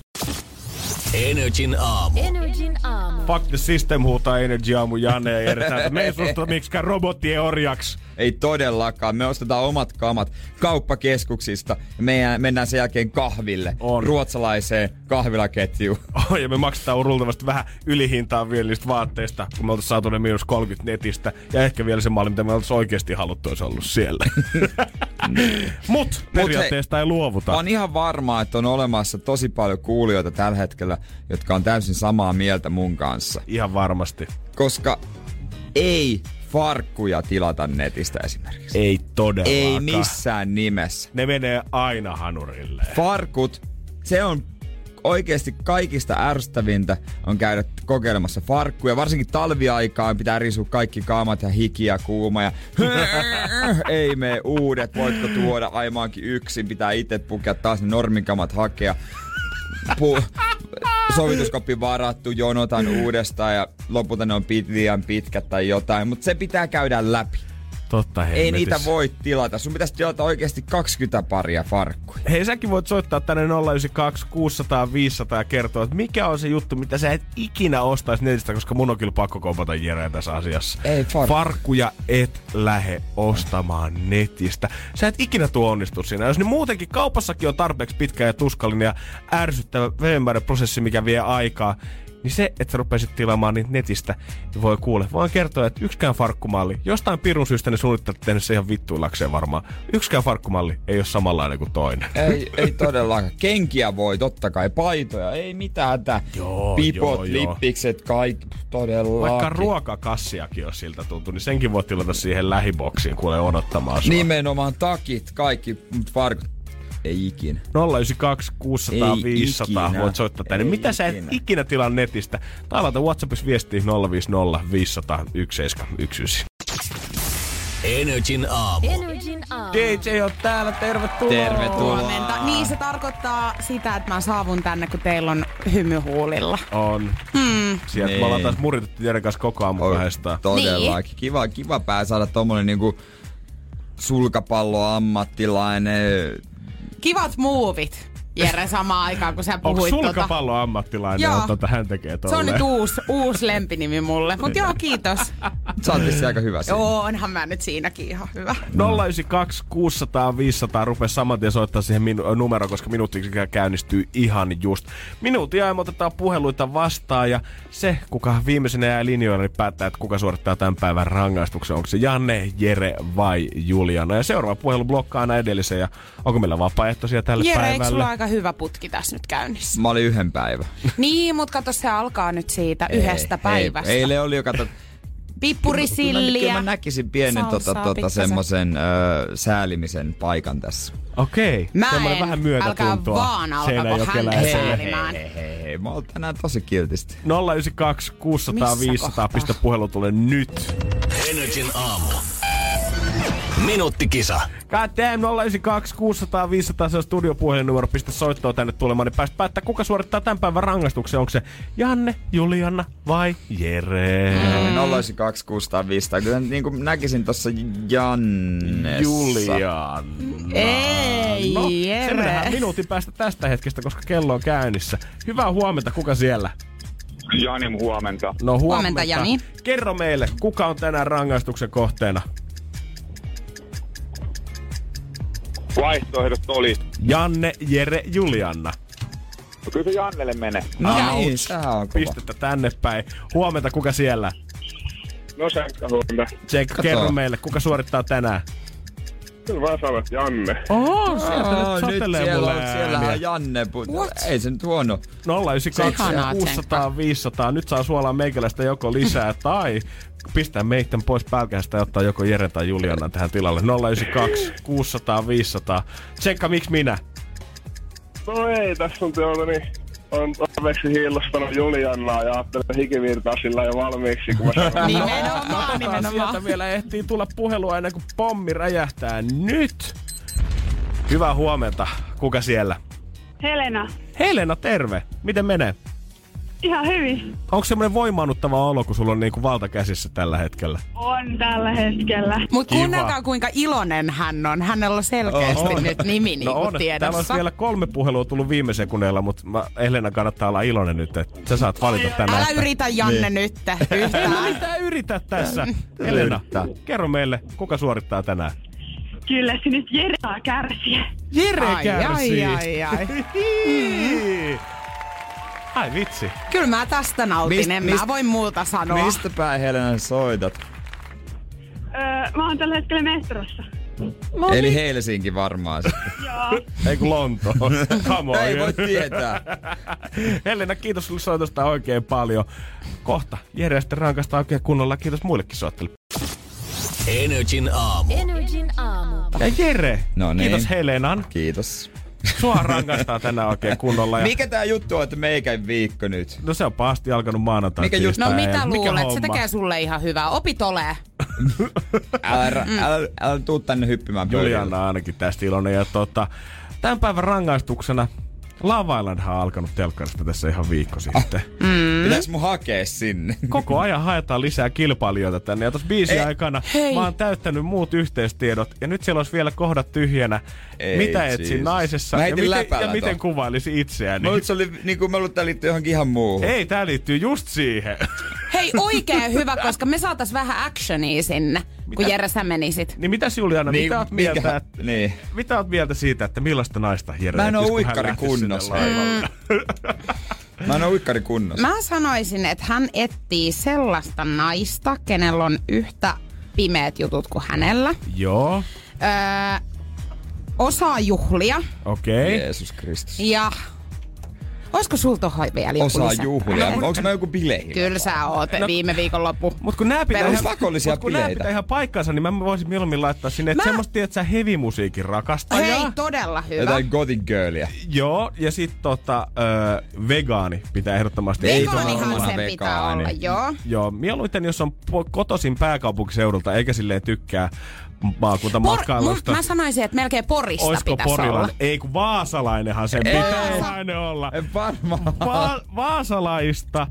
Energin aamu. Energin aamu. Fuck the system huutaa Energy aamu Janne ja Jere. Me ei suostuta miksikään robottien orjaksi. Ei todellakaan. Me ostetaan omat kamat kauppakeskuksista ja me mennään sen jälkeen kahville. On. Ruotsalaiseen kahvilaketjuun. Oh, ja me maksetaan luultavasti vähän ylihintaa vielä niistä vaatteista, kun me oltais saatu ne miinus 30 netistä. Ja ehkä vielä se malli, mitä me oltais oikeasti haluttu, olisi ollut siellä. [laughs] Mut periaatteesta ei luovuta. Oon ihan varma, että on olemassa tosi paljon kuulijoita tällä hetkellä, jotka on täysin samaa mieltä mun kanssa. Ihan varmasti. Koska ei farkkuja tilata netistä esimerkiksi. Ei todellakaan. Ei missään nimessä. Ne menee aina hanurille. Farkut, se on oikeasti kaikista ärsyttävintä on käydä kokeilemassa farkkuja. Varsinkin talviaikaan pitää risua kaikki kaamat ja hiki ja kuuma ja [laughs] ei me uudet, voitko tuoda aimaankin yksin, pitää itse pukea taas ne normikamat hakea. Pu- sovituskoppi varattu, jonotan uudestaan ja lopulta ne on liian pitkät tai jotain, mutta se pitää käydä läpi. Totta Ei niitä voi tilata. Sun pitäisi tilata oikeasti 20 paria farkkuja. Hei, säkin voit soittaa tänne 092 600 500 ja kertoa, että mikä on se juttu, mitä sä et ikinä ostaisi netistä, koska mun on kyllä pakko kompata Jereä tässä asiassa. Ei farkku. Farkkuja et lähe ostamaan netistä. Sä et ikinä tuo onnistu siinä. Jos ne muutenkin kaupassakin on tarpeeksi pitkä ja tuskallinen ja ärsyttävä veemmäinen prosessi, mikä vie aikaa, niin se, että sä rupeaisit tilaamaan niitä netistä, niin voi kuule. Voin kertoa, että yksikään farkkumalli, jostain pirun syystä ne suunnittelut tehnyt se ihan vittuillakseen varmaan. Yksikään farkkumalli ei ole samanlainen kuin toinen. Ei, ei todellakaan. Kenkiä voi, totta kai. Paitoja, ei mitään hätää. Joo, Pipot, joo, joo. lippikset, kaikki. Todellakin. Vaikka ruokakassiakin on siltä tuntu, niin senkin voi tilata siihen lähiboksiin, kuule odottamaan sua. Nimenomaan takit, kaikki, farkut. Ei ikinä. 092 600 Ei 500 ikinä. voit soittaa tänne. Ei Mitä sä et ikinä. ikinä tilaa netistä? Tai laita Whatsappissa viestiä 050 500 1719. Energin aamu. Energin aamu. DJ on täällä, tervetuloa! Tervetuloa. Huomenta. Niin se tarkoittaa sitä, että mä saavun tänne, kun teillä on hymyhuulilla. On. Hmm. Sieltä Niin. me ollaan taas muritettu Jeren kanssa koko aamu kahdestaan. Todellakin. Kiva, kiva pää saada tommonen niinku sulkapalloammattilainen. Kivat muuvit, Jere, samaan aikaan, kun sä Onko puhuit tota. sulkapallo ammattilainen, Joo. että tota, hän tekee Se tolleen? on nyt uusi, uusi lempinimi mulle. Mut joo, kiitos. Sä oot aika hyvä siinä. Joo, onhan mä nyt siinäkin ihan hyvä. 092 600 500 rupea saman tien soittaa siihen minu- numeroon, koska minuutti käynnistyy ihan just. Minuutin ajan otetaan puheluita vastaan ja se, kuka viimeisenä jää linjoille, niin päättää, että kuka suorittaa tämän päivän rangaistuksen. Onko se Janne, Jere vai Juliana? Ja seuraava puhelu blokkaa aina edellisen ja onko meillä vapaaehtoisia tälle Jere, eikö päivälle? Aika hyvä putki tässä nyt käynnissä? Mä olin yhden päivän. Niin, mut kato, se alkaa nyt siitä yhdestä päivästä. Ei, eilen oli jo, kato, Pippurisilliä. Kyllä mä näkisin pienen tota, tota, ö, säälimisen paikan tässä. Okei, Mä semmoinen en. vähän myötätuntoa. Älkää vaan alkako häntä säälimään. Hei, hei, hei, mä oon tänään tosi kiltisti. 092 600 Missä 500, kohtaa? pistä puhelu tulee nyt. Energin aamu. Minuuttikisa. Damn, 092 600 500, se on studiopuhelinumero, pistä soittoa tänne tulemaan, niin päästä päättää, kuka suorittaa tämän päivän rangaistuksen. Onko se Janne, Juliana vai Jere? Mm. 092 600 500. Kyllä niin kuin näkisin tossa Jannessa. Juliana. Ei, No, Jere. minuutin päästä tästä hetkestä, koska kello on käynnissä. Hyvää huomenta, kuka siellä? Jani, huomenta. No huomenta. Huomenta, Jani. Kerro meille, kuka on tänään rangaistuksen kohteena? Vaihtoehdot oli. Janne, Jere, Julianna. No Kyllä se Jannelle menee. No niin, tää on kova. Pistettä tänne päin. Huomenta, kuka siellä? No se huomenta. Kerro meille, kuka suorittaa tänään? Kyllä vaan sanot Janne. Oh, sieltä Aa, nyt nyt satelee siellä mulle on, siellä ääniä. on Janne. Ei se nyt huono. 092 Ihanaa, 600 500. Nyt saa suolaa meikäläistä joko lisää [laughs] tai pistää meitä pois pälkähästä ja ottaa joko Jere tai Juliana tähän tilalle. 092 600 500. Tsekka, miksi minä? No ei, tässä on tuota niin... On tarpeeksi hiillostanut Juliannaa ja ajattelin, että hiki virtaa sillä jo valmiiksi, kun mä sanon. [laughs] Nimenomaan, nimenomaan. sieltä vielä ehtii tulla puhelua ennen kuin pommi räjähtää nyt. Hyvää huomenta. Kuka siellä? Helena, Helena, terve. Miten menee? Ihan hyvin. Onko semmoinen voimaannuttava olo, kun sulla on niinku valta käsissä tällä hetkellä? On tällä hetkellä. Mutta kuunnelkaa kuinka iloinen hän on. Hänellä on selkeästi On. nyt nimi niin no on. Täällä tiedossa. olisi vielä kolme puhelua tullut viime sekunneilla, mutta mä, Elena kannattaa olla iloinen nyt, että sä saat valita tänään. Älä että- yritä Janne Niin. nyt En mä yhtään. mitään yritä tässä. [laughs] Elena, kerro meille, kuka suorittaa tänään? Kyllä se nyt Jere saa kärsiä. Jere Ai, kärsii. ai, ai, ai. Ai vitsi. Kyllä mä tästä nautin, Mist- en mist- mä voi muuta sanoa. Mistä päin Helena soitat? Öö, mä oon tällä hetkellä metrossa. Eli Helsinki varmaan. sitten. [laughs] Joo. Ei kun Lonto. Come on. Ei voi tietää. [laughs] Helena, kiitos sulle soitosta oikein paljon. Kohta Jere sitten rankasta oikein kunnolla. Kiitos muillekin soittajille. Energin aamu. Energin aamu. Ja Jere, No niin. kiitos Helenan. Kiitos. Sua rankaistaan tänään oikein kunnolla. Ja... Mikä tää juttu on, että meikä viikko nyt? No se on pahasti alkanut maanantai. Mikä juttu? No mitä Mikä luulet? Se homma? tekee sulle ihan hyvää. Opit olee. [laughs] Älä, mm. älä, älä tuu tänne hyppimään pöydälle. Juliana ainakin tästä iloinen. Ja tota, tämän päivän rangaistuksena Love Islandhan on alkanut telkkarista tässä ihan viikko sitten. Mm. Pitäis mun hakea sinne? Koko ajan haetaan lisää kilpailijoita tänne. Ja tuossa biisin Ei, aikana hei. mä oon täyttänyt muut yhteystiedot. Ja nyt siellä olisi vielä kohdat tyhjänä. Ei, mitä etsin Jesus. naisessa Mä ja miten, ja miten ton. kuvailisi itseäni. Mä luulen, että se oli niinku, mä luulen, että tää liittyy johonkin ihan muuhun. Ei, tää liittyy just siihen. Hei, oikein hyvä, koska me saatais vähän actionia sinne, kun Jere sä menisit. niin mitäs Juliana, Niin, mitä oot mikä- mieltä, että, niin. mitä oot mieltä siitä, että millaista naista Jere Mä en oo kun uikkari kunnossa. laivalle? [laughs] Mä en oo uikkari kunnossa. Mä sanoisin, että hän etsii sellaista naista, kenellä on yhtä pimeät jutut kuin hänellä. Joo, Öö, osaa juhlia okei. Okay. Jeesus Kristus. ja... Olisiko sul tohon vielä joku Osaa lisä? juhlia. [laughs] Onks mä joku bileihin? Kyllä sä oot no, viime viikonloppu. Mut kun nää pitää, Perus- ihan, pakollisia mut kun nää bileitä. pitää ihan paikkansa, niin mä voisin mieluummin laittaa sinne, että Mä- semmoista, että sä heavy-musiikin rakastaja. Hei, todella hyvä. Jotain gothic girlia. Joo, ja sit tota, ö, vegaani pitää ehdottomasti. Ei Vegaanihan sen pitää vegaani. olla, joo. Joo, mieluiten jos on kotoisin pääkaupunkiseudulta, eikä silleen tykkää maakuntamatkailusta. mun- mä sanoiin, että melkein Porista Oisko pitäisi Porilainen? olla. Ei kun Vaasalainenhan sen pitää aina olla. En varmaan. Va- vaasalaista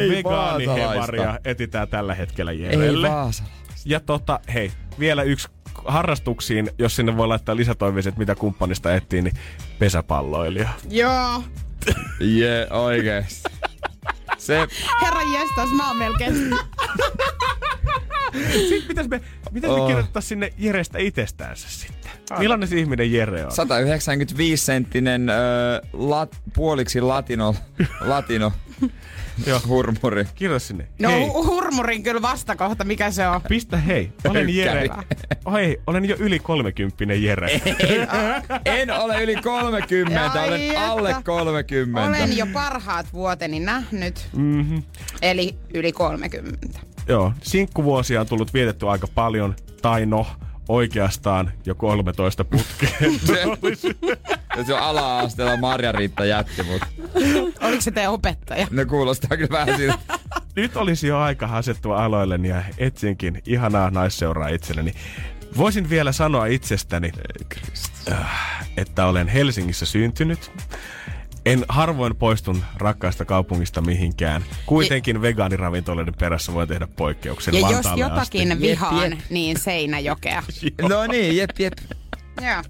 Ei vegaanihevaria vaasalaista. etsitään tällä hetkellä Ei Jerelle. Vaasa. Ja tota, hei, vielä yksi harrastuksiin, jos sinne voi laittaa lisätoiveet, mitä kumppanista etsii, niin pesäpalloilija. Joo. [laughs] Jee, oikeesti. Se, Herra jestas, mä oon melkein... [laughs] [laughs] Sitten pitäis me, miten me Oh. kirjoittaa sinne Jerestä itsestäänsä sitten? Millainen se ihminen Jere on? 195 senttinen öö, lat, puoliksi latino, [laughs] latino Joo. hurmuri. Kirjoita sinne. No hei, hu- hurmurin kyllä vastakohta, mikä se on? pistä hei. Olen Jere. Oh, hei, olen jo yli 30 Jere. En ole yli 30, Ai olen että. alle 30. Olen jo parhaat vuoteni nähnyt, Mm-hmm. eli yli 30. Joo, sinkkuvuosia on tullut vietetty aika paljon, tai no, oikeastaan jo 13 putkeen. [laughs] Ja [laughs] se on ala-asteella Marja-Riitta jätti, mutta Oliko se teidän opettaja? ne kuulostaa kyllä vähän siltä. Nyt olisi jo aika asettua aloilleni ja etsinkin ihanaa naisseuraa itselleni. Voisin vielä sanoa itsestäni, äh, että olen Helsingissä syntynyt. En harvoin poistun rakkaasta kaupungista mihinkään. Kuitenkin vegaaniravintoloiden perässä voi tehdä poikkeuksen Ja jos Vantaalle jotakin asti. vihaan, jep. niin Seinäjokea. [laughs] No niin, jep, jep. Joo.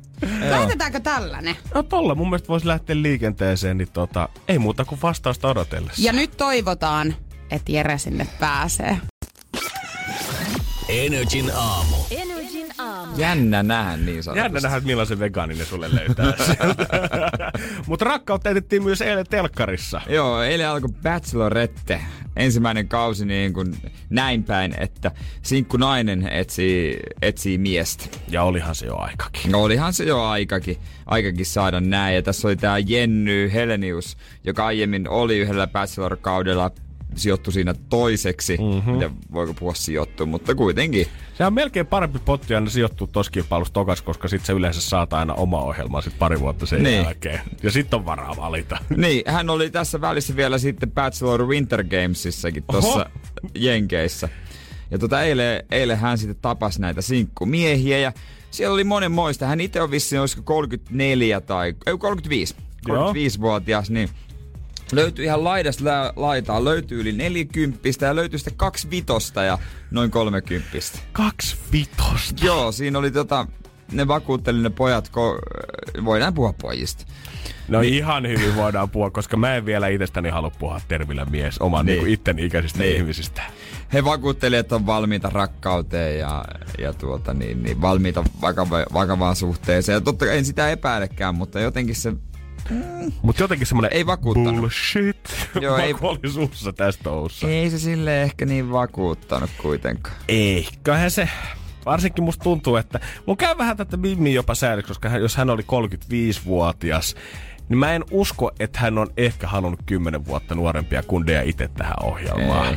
Lähdetäänkö tällainen? No tolla mun mielestä voisi lähteä liikenteeseen, niin tota, ei muuta kuin vastausta odotellessa. Ja nyt toivotaan, että Jere sinne pääsee. Energin aamu. Energin aamu. Jännä nähdä niin sanotusti. Jännä nähdä, millaisen vegaaninen sulle löytää. [laughs] Mutta rakkautta etettiin myös eilen telkkarissa. Joo, eilen alkoi Bachelorette. Ensimmäinen kausi niin kuin näin päin, että sinkku nainen etsii, etsii miestä. Ja olihan se jo aikakin. No olihan se jo aikakin, aikakin saada näin. Ja tässä oli tää Jenny Helenius, joka aiemmin oli yhdellä Bachelor-kaudella sijoittui siinä toiseksi. Mm-hmm. Miten voiko puhua sijoittua, mutta kuitenkin. Se on melkein parempi potti aina sijoittua tossa kilpailussa tokas, koska sit se yleensä saat aina oma ohjelmaa sit pari vuotta sen Niin. jälkeen. Ja sit on varaa valita. [laughs] Niin, hän oli tässä välissä vielä sitten Bachelor Winter Gamesissakin tuossa Jenkeissä. Ja tota eilen, eilen hän sitten tapasi näitä sinkkumiehiä ja siellä oli monenmoista. Hän itse on vissiin olisiko 34 tai ei, 35. Joo. 35-vuotias, niin Löytyi ihan laidasta lä- laitaa, löytyy yli 40 ja löytyy sitten kaksi vitosta ja noin 30. Kaksi vitosta. Joo, siinä oli tota, ne vakuutteli ne pojat, ko- voidaan puhua pojista. No ihan hyvin voidaan puhua, koska mä en vielä itsestäni halua puhua termillä mies oman Niin. niin. niin itteni ikäisistä Niin. niin. ihmisistä. He vakuutteli, että on valmiita rakkauteen ja, ja tuota, niin, niin, valmiita vakava, vakavaan suhteeseen. Ja totta kai en sitä epäilekään, mutta jotenkin se Mutta jotenkin semmonen ei vakuuttanut. bullshit Joo, ei- oli suussa tästä toussa. Ei se sille ehkä niin vakuuttanut kuitenkaan. Ei. Kyllähän se, varsinkin musta tuntuu, että mun käy vähän tätä Mimmi jopa säädöksi, koska hän, jos hän oli 35-vuotias, niin mä en usko, että hän on ehkä halunnut 10 vuotta nuorempia kundeja itse tähän ohjelmaan. Ei.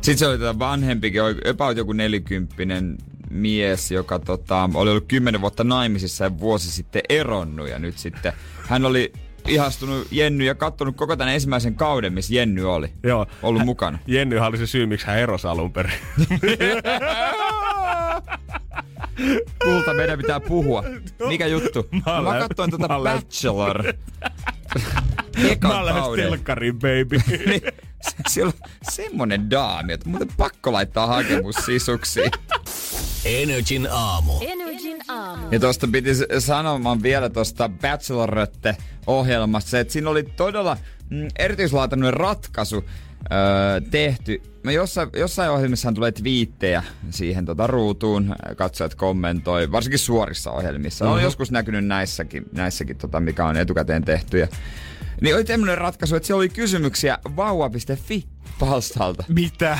Sitten se oli tätä vanhempikin, about joku nelikymppinen mies, joka tota, oli ollut kymmenen vuotta naimisissa ja vuosi sitten eronnut. Ja nyt sitten hän oli ihastunut Jenny ja kattonut koko tämän ensimmäisen kauden, missä Jenny oli Joo. ollut Hän- mukana. Jennyhän oli se syy, miksi hän erosi alun perin. [laughs] Kulta, meidän pitää puhua. Mikä juttu? Mä, Mä katsoin tuota mä olen- Bachelor. [laughs] Mä lähes kauden. telkkariin, baby. [laughs] Niin, se- siellä on semmonen daami, että muuten pakko laittaa hakemus sisuksiin. Energin aamu. Energin aamu. Ja tuosta piti sanomaan vielä tuosta Bachelorette-ohjelmasta se, että siinä oli todella mm, erityislaatuinen ratkaisu öö, tehty. Me jossain, jossain ohjelmissahan tulee twiittejä siihen tota ruutuun, katsojat kommentoi, varsinkin suorissa ohjelmissa. Mm-hmm. On joskus näkynyt näissäkin, näissäkin tota, mikä on etukäteen tehty. Ja, niin oli tämmöinen ratkaisu, että siellä oli kysymyksiä vauva.fi palstalta. Mitä?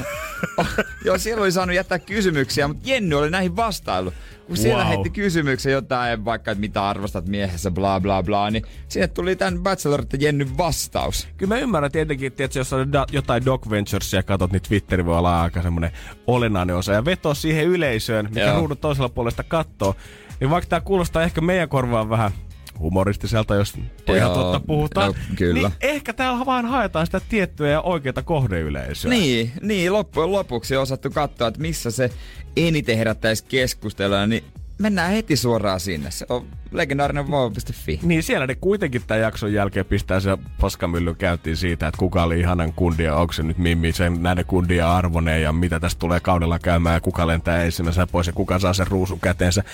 [laughs] Joo, siellä oli saanut jättää kysymyksiä, mutta Jenny oli näihin vastaillut. Kun siellä Wow. heitti kysymyksiä jotain, vaikka että mitä arvostat miehessä, bla bla bla, niin sinne tuli tämän Bachelorette Jennyn vastaus. Kyllä mä ymmärrän tietenkin, että jos on da- jotain Doc Venturesia katot, niin Twitteri voi olla aika semmonen olennainen osa. Ja vetoa siihen yleisöön, mikä Joo. ruudun toisella puolesta kattoo. Niin vaikka tää kuulostaa ehkä meidän korvaan vähän humoristiselta, jos ihan totta puhutaan. no, kyllä. Niin ehkä täällä vaan haetaan sitä tiettyä ja oikeita kohdeyleisöä. Niin, niin loppujen lopuksi on osattu katsoa, että missä se eniten herättäisi keskustelua, niin mennään heti suoraan sinne. Se on legendaarinen vauva.fi. Niin siellä ne kuitenkin tämän jakson jälkeen pistää se paskamylly käyntiin siitä, että kuka oli ihanan kundi ja onko se nyt Mimmi sen näiden kundia arvoneen ja mitä tästä tulee kaudella käymään ja kuka lentää ensimmäisenä pois ja kuka saa sen ruusun käteensä.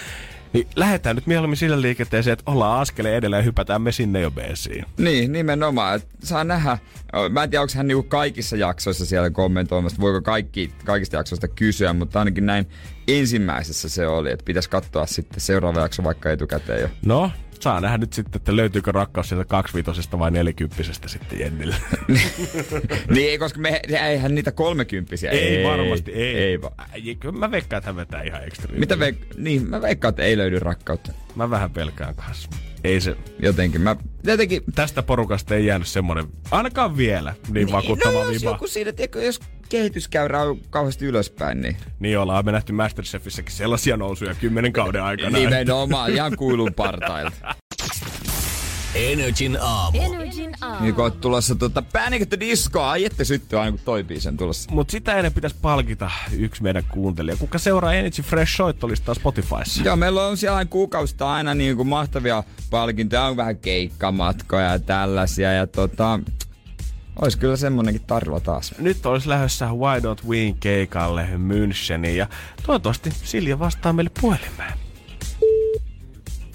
Niin lähdetään nyt mieluummin sille liikenteeseen, että ollaan askeleen edellä ja hypätään me sinne jo beesiin. Niin, nimenomaan. Et saa nähdä. Mä en tiedä, onko hän niinku kaikissa jaksoissa siellä kommentoimassa, voiko kaikki, kaikista jaksoista kysyä, mutta ainakin näin ensimmäisessä se oli, että pitäisi katsoa sitten seuraava jakso vaikka etukäteen jo. No, saa nähdä nyt sitten, että löytyykö rakkaus sieltä kaksivitosesta vai nelikymppisestä sitten Jennille. [laughs] niin, ei, koska me, eihän niitä kolmekymppisiä. ei, varmasti, ei. Ei vaan. Äi, Kyllä mä veikkaan, että hän vetää ihan ekstra. Mitä veik- niin, mä veikkaan, että ei löydy rakkautta. Mä vähän pelkään kanssa. Ei se, Jotenkin. Mä jotenkin... tästä porukasta ei jäänyt semmonen, ainakaan vielä, niin vakuuttava no, jos viba. joku siinä, tiedätkö, jos kehityskäyrä on kauheasti ylöspäin, niin Niin ollaan me nähty Masterchefissäkin sellaisia nousuja kymmenen kauden aikana. nimenomaan ihan kuilun partailta. Energin aamu. Energin aamu. Niin kun oot tulossa tuota Panic at the Disco, ai ette syttyy aina kun toi biisi on tulossa. Mutta sitä ennen pitäisi palkita yksi meidän kuuntelija, kuka seuraa Energy Fresh soittolistaa Spotifyssa. Joo, meillä on siellä aina kuukausista aina niin kuin mahtavia palkintoja, on vähän keikkamatkoja ja tällaisia. Ja tota, olisi kyllä semmonenkin tarjolla taas. Nyt olisi lähdössä Why Don't Win keikalle Müncheniin ja toivottavasti Silja vastaa meille puhelimeen.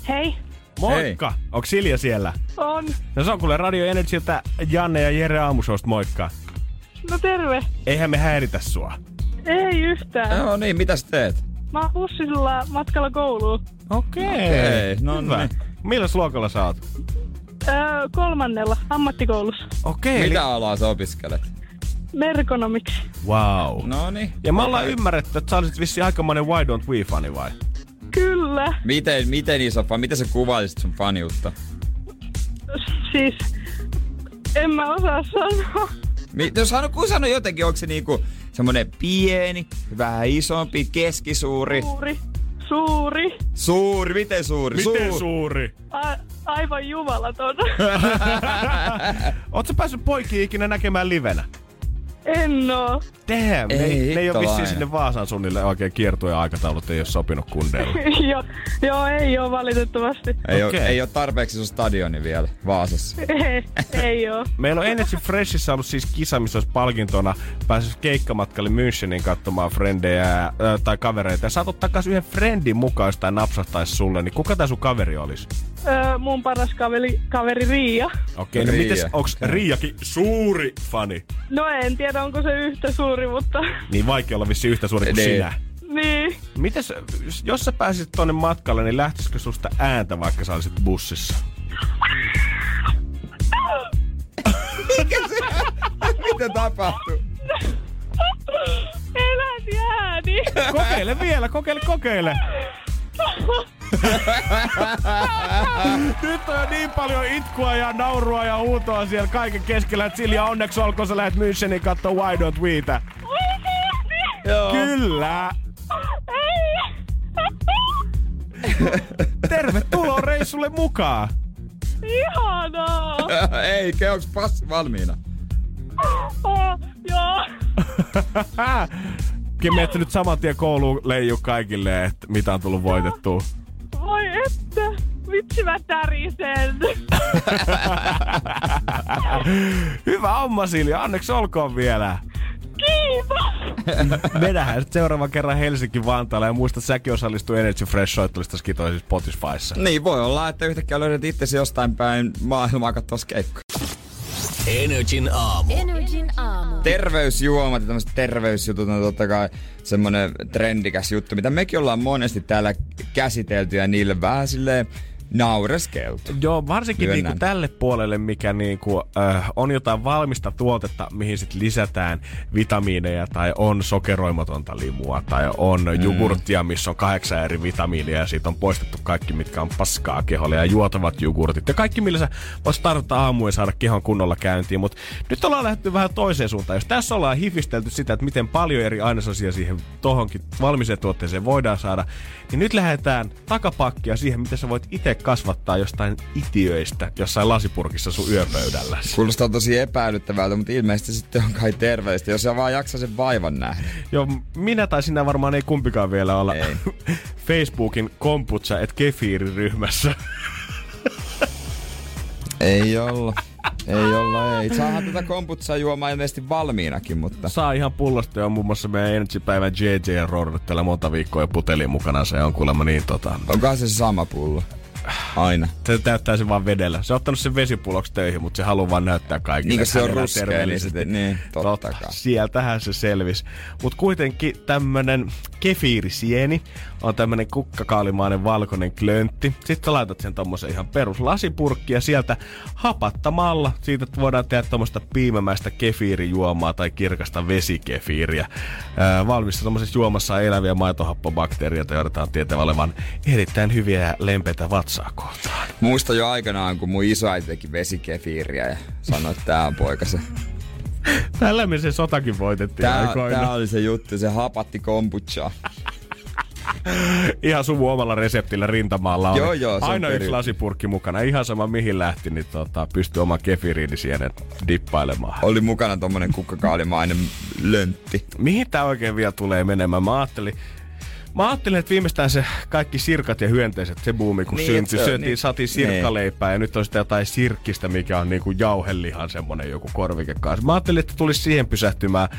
Hei, Moikka! Hei. Onko Silja siellä? on. No se on kuule Radio Energyltä Janne ja Jere Aamusosta, moikka. No terve. Eihän me häiritä sua. Ei yhtään. Joo niin, mitä sä teet? Mä oon bussilla matkalla kouluun. Okei. Okei, no Hyvä. niin. Milläs luokalla sä oot? Öö, kolmannella ammattikoulussa. Okei. Mitä alaa sä opiskelet? Merkonomiksi. Wow. No niin. Ja me ollaan ymmärretty, että sä olisit vissi aikamoinen Why Don't We fani vai? Kyllä. Miten, miten iso fan, miten sä kuvailisit sun faniutta? Siis, en mä osaa sanoa. Mi- no sano, kun sano jotenkin, onko se niinku semmonen pieni, vähän isompi, keskisuuri, Suuri. Suuri. suuri, miten suuri? Miten Suur- suuri? A- aivan jumalaton. [laughs] Sä päässyt poikia ikinä näkemään livenä? En oo. damn. Ei ne, ei, ne ei ole vissiin sinne Vaasaan suunnille oikein kiertueen aikataulut, ei ole sopinut kundeilla. [laughs] joo, joo, ei ole valitettavasti. Ei, Okei. ole, ei ole tarpeeksi sun stadioni vielä Vaasassa. [laughs] Ei, ei ole. Meillä on Energy Freshissa ollut siis kisa, missä olisi palkintona päässyt keikkamatkalle Münchenin katsomaan frendejä ää, tai kavereita. Ja saat ottaa yhden friendin mukaan, jos napsahtaisi sulle, niin kuka tää sun kaveri olisi? Öö, mun paras kaveri, kaveri Riia. Okei, no Riia. mites, onks Riiakin suuri fani? No en tiedä, onko se yhtä suuri, mutta Niin vaikea olla vissi yhtä suuri kuin Niin. sinä. niin. Mites, jos sä pääsisit tonne matkalle, niin lähtisikö susta ääntä, vaikka sä olisit bussissa? Mitä tapahtuu? Eläti ääni. Kokeile vielä, kokeile, kokeile. [laughs] [laughs] Nyt on jo niin paljon itkua ja naurua ja huutoa siellä kaiken keskellä, että Silja onneksi olkoon sä lähet Münchenin kattoo Why Don't Weitä. Joo. Kyllä. Tervetuloa reissulle mukaan. Ihanaa. [laughs] Ei, onks passi valmiina? Oh, joo. [laughs] Menette nyt saman tien kouluun leiju kaikille, että mitä on tullut voitettua. Voi että. Vitsi mä tärisen. [laughs] Hyvä homma Silja, onneksi olkoon vielä. Kiitos. [laughs] Sitten seuraavan kerran Helsinki Vantaalle ja muista säkin osallistuu Energy Fresh soittelusta skitoisissa Spotifyssa. Niin, voi olla, että yhtäkkiä löydät itsesi jostain päin maailmaa katsomassa keikkoja. Energin aamu. Energin aamu. Terveysjuomat ja tämmöiset terveysjutut on totta kai semmonen trendikäs juttu, mitä mekin ollaan monesti täällä käsitelty ja niille vähän silleen naureskeltu. Joo, varsinkin Myönnän. niinku tälle puolelle, mikä niinku, äh, on jotain valmista tuotetta, mihin sit lisätään vitamiineja tai on sokeroimatonta limua tai on mm. jogurttia, missä on kahdeksan eri vitamiinia ja siitä on poistettu kaikki, mitkä on paskaa keholle ja juotavat jogurtit ja kaikki, millä sä voisit tarvita aamu ja saada kehon kunnolla käyntiin. Mutta nyt ollaan lähdetty vähän toiseen suuntaan. Jos tässä ollaan hifistelty sitä, että miten paljon eri ainesosia siihen tohonkin valmiseen tuotteeseen voidaan saada, niin nyt lähdetään takapakkia siihen, miten sä voit itse kasvattaa jostain itiöistä jossain lasipurkissa sun yöpöydällä. Kuulostaa tosi epäilyttävältä, mutta ilmeisesti sitten on kai terveellistä, jos sä vaan jaksaa sen vaivan nähdä. Joo, minä tai sinä varmaan ei kumpikaan vielä olla Ei. [laughs] Facebookin komputsa et kefiiriryhmässä. Ei olla. Ei olla, ei. Saahan tätä komputsaa juomaan ilmeisesti valmiinakin, mutta... Saa ihan pullosta jo muun muassa meidän Energy-päivän JJ Road tällä monta viikkoa jo putelin mukana. Se on kuulemma niin tota... Onkohan se sama pullo? Aina. Se täyttää sen vaan vedellä. Se on ottanut sen vesipulloksi töihin, mutta se haluaa vaan näyttää kaikille. Niin se on ruskea, niin niin, totta kai. Sieltähän se selvisi. Mutta kuitenkin tämmönen kefiirisieni on tämmönen kukkakaalimainen valkoinen klöntti. Sitten sä laitat sen tommosen ihan peruslasipurkki ja sieltä hapattamalla siitä voidaan tehdä tommosta piimämäistä kefiirijuomaa tai kirkasta vesikefiiriä. Ää, valmista tommosessa juomassa eläviä maitohappobakteerioita, joita on tietää olevan erittäin hyviä ja lempeitä vatsaa kohtaan. Muista jo aikanaan, kun mun isoäiti teki vesikefiiriä ja sanoi, että tää on poikase. [laughs] Tällä me se sotakin voitettiin Tää, aikoina. tää oli se juttu, se hapatti kombuchaa. [laughs] Ihan sun omalla reseptillä rintamaalla. Joo, joo, on Aina yksi lasipurkki mukana. Ihan sama mihin lähti, niin tota, pystyy oman kefiriinisienen dippailemaan. Oli mukana tommonen kukkakaalimainen löntti. Mihin tää oikein vielä tulee menemään? Mä ajattelin, Mä ajattelin, että viimeistään se kaikki sirkat ja hyönteiset, se buumi kun Niin, niin, syntyi, syötiin, niin. saatiin sirkkaleipää ja nyt on sitten jotain sirkkistä, mikä on niinku jauhelihan semmonen joku korvike kanssa. Mä ajattelin, että tulisi siihen pysähtymään.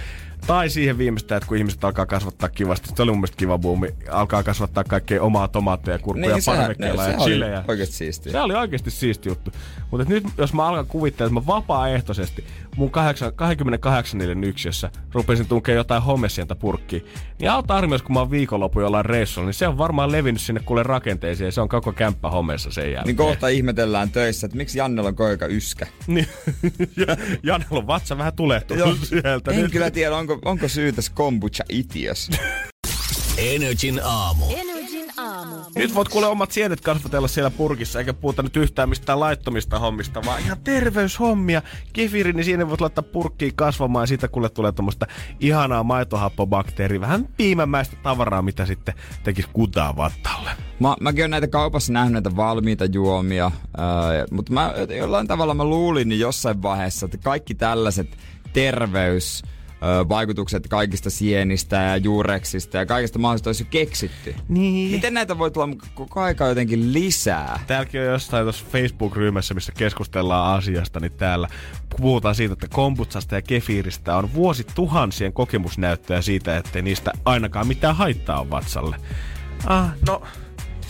Tai siihen viimeistään, että kun ihmiset alkaa kasvattaa kivasti, se oli mun mielestä kiva buumi, alkaa kasvattaa kaikkea omaa tomaatteja, kurkkuja, niin, parvekkeella ja se oli chilejä. oikeesti siistiä. Se oli oikeasti siisti juttu. Mutta nyt jos mä alkan kuvitella, että mä vapaaehtoisesti mun 8, 28 niiden yksiössä rupesin tunkea jotain homesientä purkkiin, niin auta armios, kun mä oon viikonloppu jollain reissulla, niin se on varmaan levinnyt sinne kuule rakenteeseen ja se on koko kämppä homeessa sen jälkeen. Niin kohta ihmetellään töissä, että miksi Jannella on koika yskä. Niin. [laughs] Ja Janella on vatsa vähän tulehtunut sieltä. En Nyt. kyllä tiedä, onko, onko syy tässä kombucha itiös. Energin aamu. Energin aamu. Nyt voit kuule omat sienet kasvatella siellä purkissa, eikä puhuta nyt yhtään mistään laittomista hommista, vaan ihan terveyshommia. Kefiri, niin siinä voit laittaa purkkiin kasvamaan ja siitä kuule tulee tuommoista ihanaa maitohappobakteeria, vähän piimämäistä tavaraa, mitä sitten tekisi kutaa vattalle. Mä, mäkin olen näitä kaupassa nähnyt näitä valmiita juomia, ää, mutta mä jollain tavalla mä luulin niin jossain vaiheessa, että kaikki tällaiset terveys vaikutukset kaikista sienistä ja juureksista ja kaikista mahdollisista olisi jo keksitty. Niin. Miten näitä voi tulla koko aika jotenkin lisää? Täälläkin on jossain tuossa Facebook-ryhmässä, missä keskustellaan asiasta, niin täällä puhutaan siitä, että kombutsasta ja kefiiristä on vuosituhansien kokemusnäyttöä siitä, ettei niistä ainakaan mitään haittaa on vatsalle. Ah, no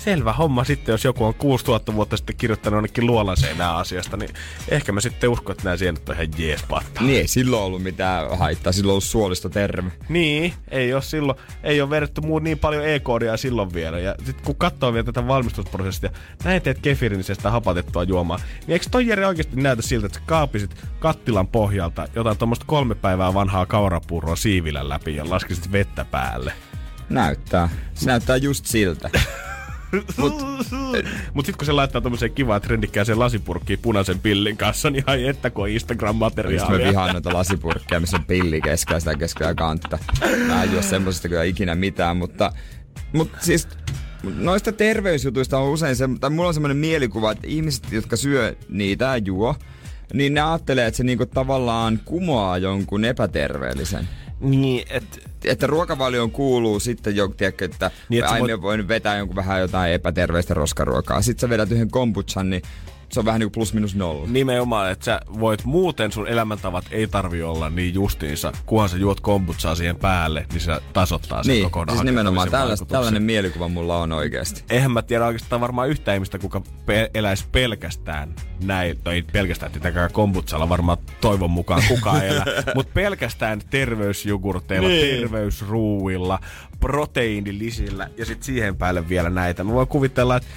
selvä homma sitten, jos joku on 6000 vuotta sitten kirjoittanut jonnekin luolan seinää asiasta, niin ehkä mä sitten uskon, että nämä sienet on ihan jees patta. Niin ei silloin ollut mitään haittaa, silloin ollut suolista terve. Niin, ei ole silloin, ei ole vedetty muu niin paljon e-koodia silloin vielä. Ja sitten kun katsoo vielä tätä valmistusprosessia, näin teet kefirinisestä hapatettua juomaa, niin eikö toi Jere oikeasti näytä siltä, että sä kaapisit kattilan pohjalta jotain tuommoista kolme päivää vanhaa kaurapuuroa siivilän läpi ja laskisit vettä päälle? Näyttää. Se näyttää just siltä. [laughs] Mut, Mut sit kun se laittaa tommoseen kivaan trendikkääseen lasipurkkiin punaisen pillin kanssa, niin ai että kun on Just mä Instagram-materiaalia. vihaan noita lasipurkkeja, missä on pilli keskellä sitä keskellä kantta. Mä en juo semmosesta kyllä ikinä mitään, mutta, mutta siis noista terveysjutuista on usein se, tai mulla on semmoinen mielikuva, että ihmiset, jotka syö niitä ja juo, niin ne ajattelee, että se niinku tavallaan kumoaa jonkun epäterveellisen. Niin, että Että ruokavalioon kuuluu sitten jo, tiedätkö, että Niin, sä aina voin vetää jonkun vähän jotain epäterveistä roskaruokaa. Sitten sä vedät yhden kombuchan, niin se on vähän niinku plus minus nolla. nimenomaan, että sä voit muuten sun elämäntavat ei tarvi olla niin justiinsa, kunhan sä juot kombutsaa siihen päälle, niin se tasoittaa sen Niin, kokonaan. siis nimenomaan vaikutuksen. tällainen mielikuva mulla on oikeasti. Eihän mä tiedä oikeastaan varmaan yhtä ihmistä, kuka pe- eläisi pelkästään näin, tai ei pelkästään tietenkään kombutsalla varmaan toivon mukaan kukaan elää, [laughs] mutta pelkästään terveysjogurteilla, niin. terveysruuilla, proteiinilisillä ja sitten siihen päälle vielä näitä. Mä voin kuvitella, että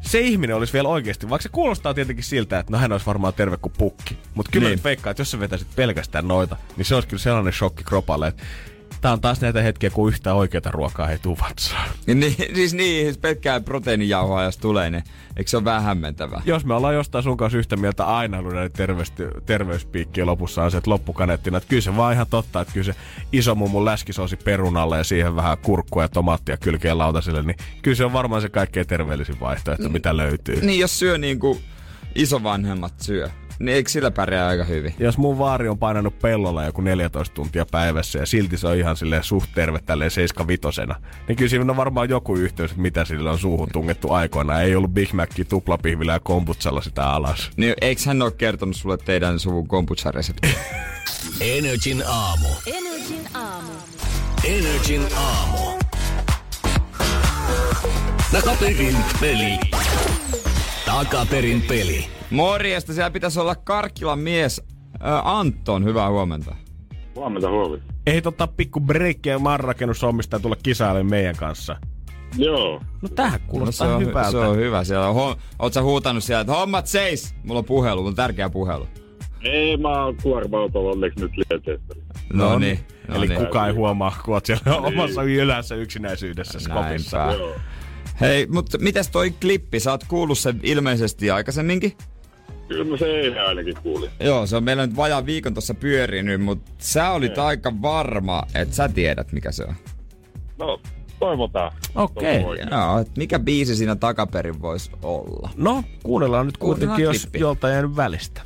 se ihminen olisi vielä oikeasti, vaikka se kuulostaa tietenkin siltä, että no hän olisi varmaan terve kuin pukki. Mutta kyllä Niin. veikkaa, että jos sä vetäisit pelkästään noita, niin se olisi kyllä sellainen shokki kropalle, että tää on taas näitä hetkiä, kun yhtään oikeata ruokaa ei tuu vatsaan. Niin, siis niin, jos pelkkää proteiinijauhoa jos tulee, niin eikö se ole vähän hämmentävää? jos me ollaan jostain sun kanssa yhtä mieltä aina ollut näiden terveys, terveyspiikkien lopussa on se, että loppukaneettina, että kyllä se vaan ihan totta, että kyllä se iso mummun läskisoosi perunalle ja siihen vähän kurkkua ja tomaattia kylkeen lautaselle, niin kyllä se on varmaan se kaikkein terveellisin vaihtoehto, mitä löytyy. Niin, jos syö niin kuin isovanhemmat syö, niin eikö sillä pärjää aika hyvin? Jos mun vaari on painanut pellolla joku 14 tuntia päivässä ja silti se on ihan silleen suht terve tälleen 75 niin kyllä siinä on varmaan joku yhteys, että mitä sille on suuhun tungettu aikoinaan. Ei ollut Big Macki tuplapihvillä ja kombutsalla sitä alas. Niin eikö hän ole kertonut sulle teidän suvun kombucha-reseptiä? [laughs] Energin aamu. Energin aamu. Energin aamu. Takaperin peli. Takaperin peli. Morjesta, siellä pitäisi olla Karkkilan mies ää, Anton, hyvää huomenta. Huomenta, huomenta. Ei tota pikku breikkiä marrakennushommista ja tulla kisailemaan meidän kanssa. Joo. No tähän No, se, kuulostaa on, hyvältä. se on hyvä. Siellä on, oot sä huutanut siellä, että hommat seis! Mulla on puhelu, mulla on tärkeä puhelu. Ei, mä oon kuorma-autolla onneksi nyt liikenteessä. No niin. No Eli niin. kukaan ei huomaa, kun oot siellä omassa ylässä yksinäisyydessä skopissa. Näinpä. Joo. Hei, mutta mitäs toi klippi? Sä oot kuullut sen ilmeisesti aikaisemminkin? Kyllä mä se eilen ainakin kuulin. Joo, se on meillä nyt vajaa viikon tuossa pyörinyt, mutta sä olit aika varma, että sä tiedät mikä se on. No, toivotaan. Okei. Toivotaan. Joo, mikä biisi siinä takaperin voisi olla? No, kuunnellaan nyt Kuunnellaan kuitenkin, jos klippi. joltain jäänyt välistä.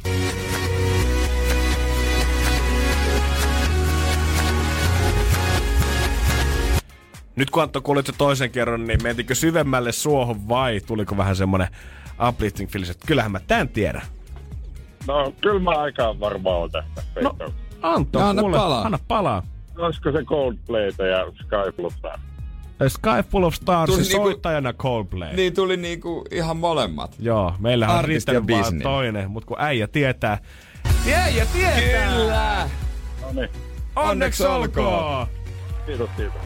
Nyt kun Antto kuulit se toisen kerran, niin mentikö syvemmälle suohon vai tuliko vähän semmonen uplifting fiilis, että kyllähän mä tän tiedän. No, kyllä mä aika varmaan oon tästä. No. Antto, No, anna kuule, palaa. anna palaa. Olisiko se Coldplayta ja Skyflutta? A Sky Full of Stars, Tuli Tuli niinku- soittajana Coldplay. Niin tuli niinku ihan molemmat. Joo, meillähän on riittänyt vaan toinen, mutta kun äijä tietää. Äijä tietää! Kyllä! No niin, Onneksi olkoon! kiitos, kiitos.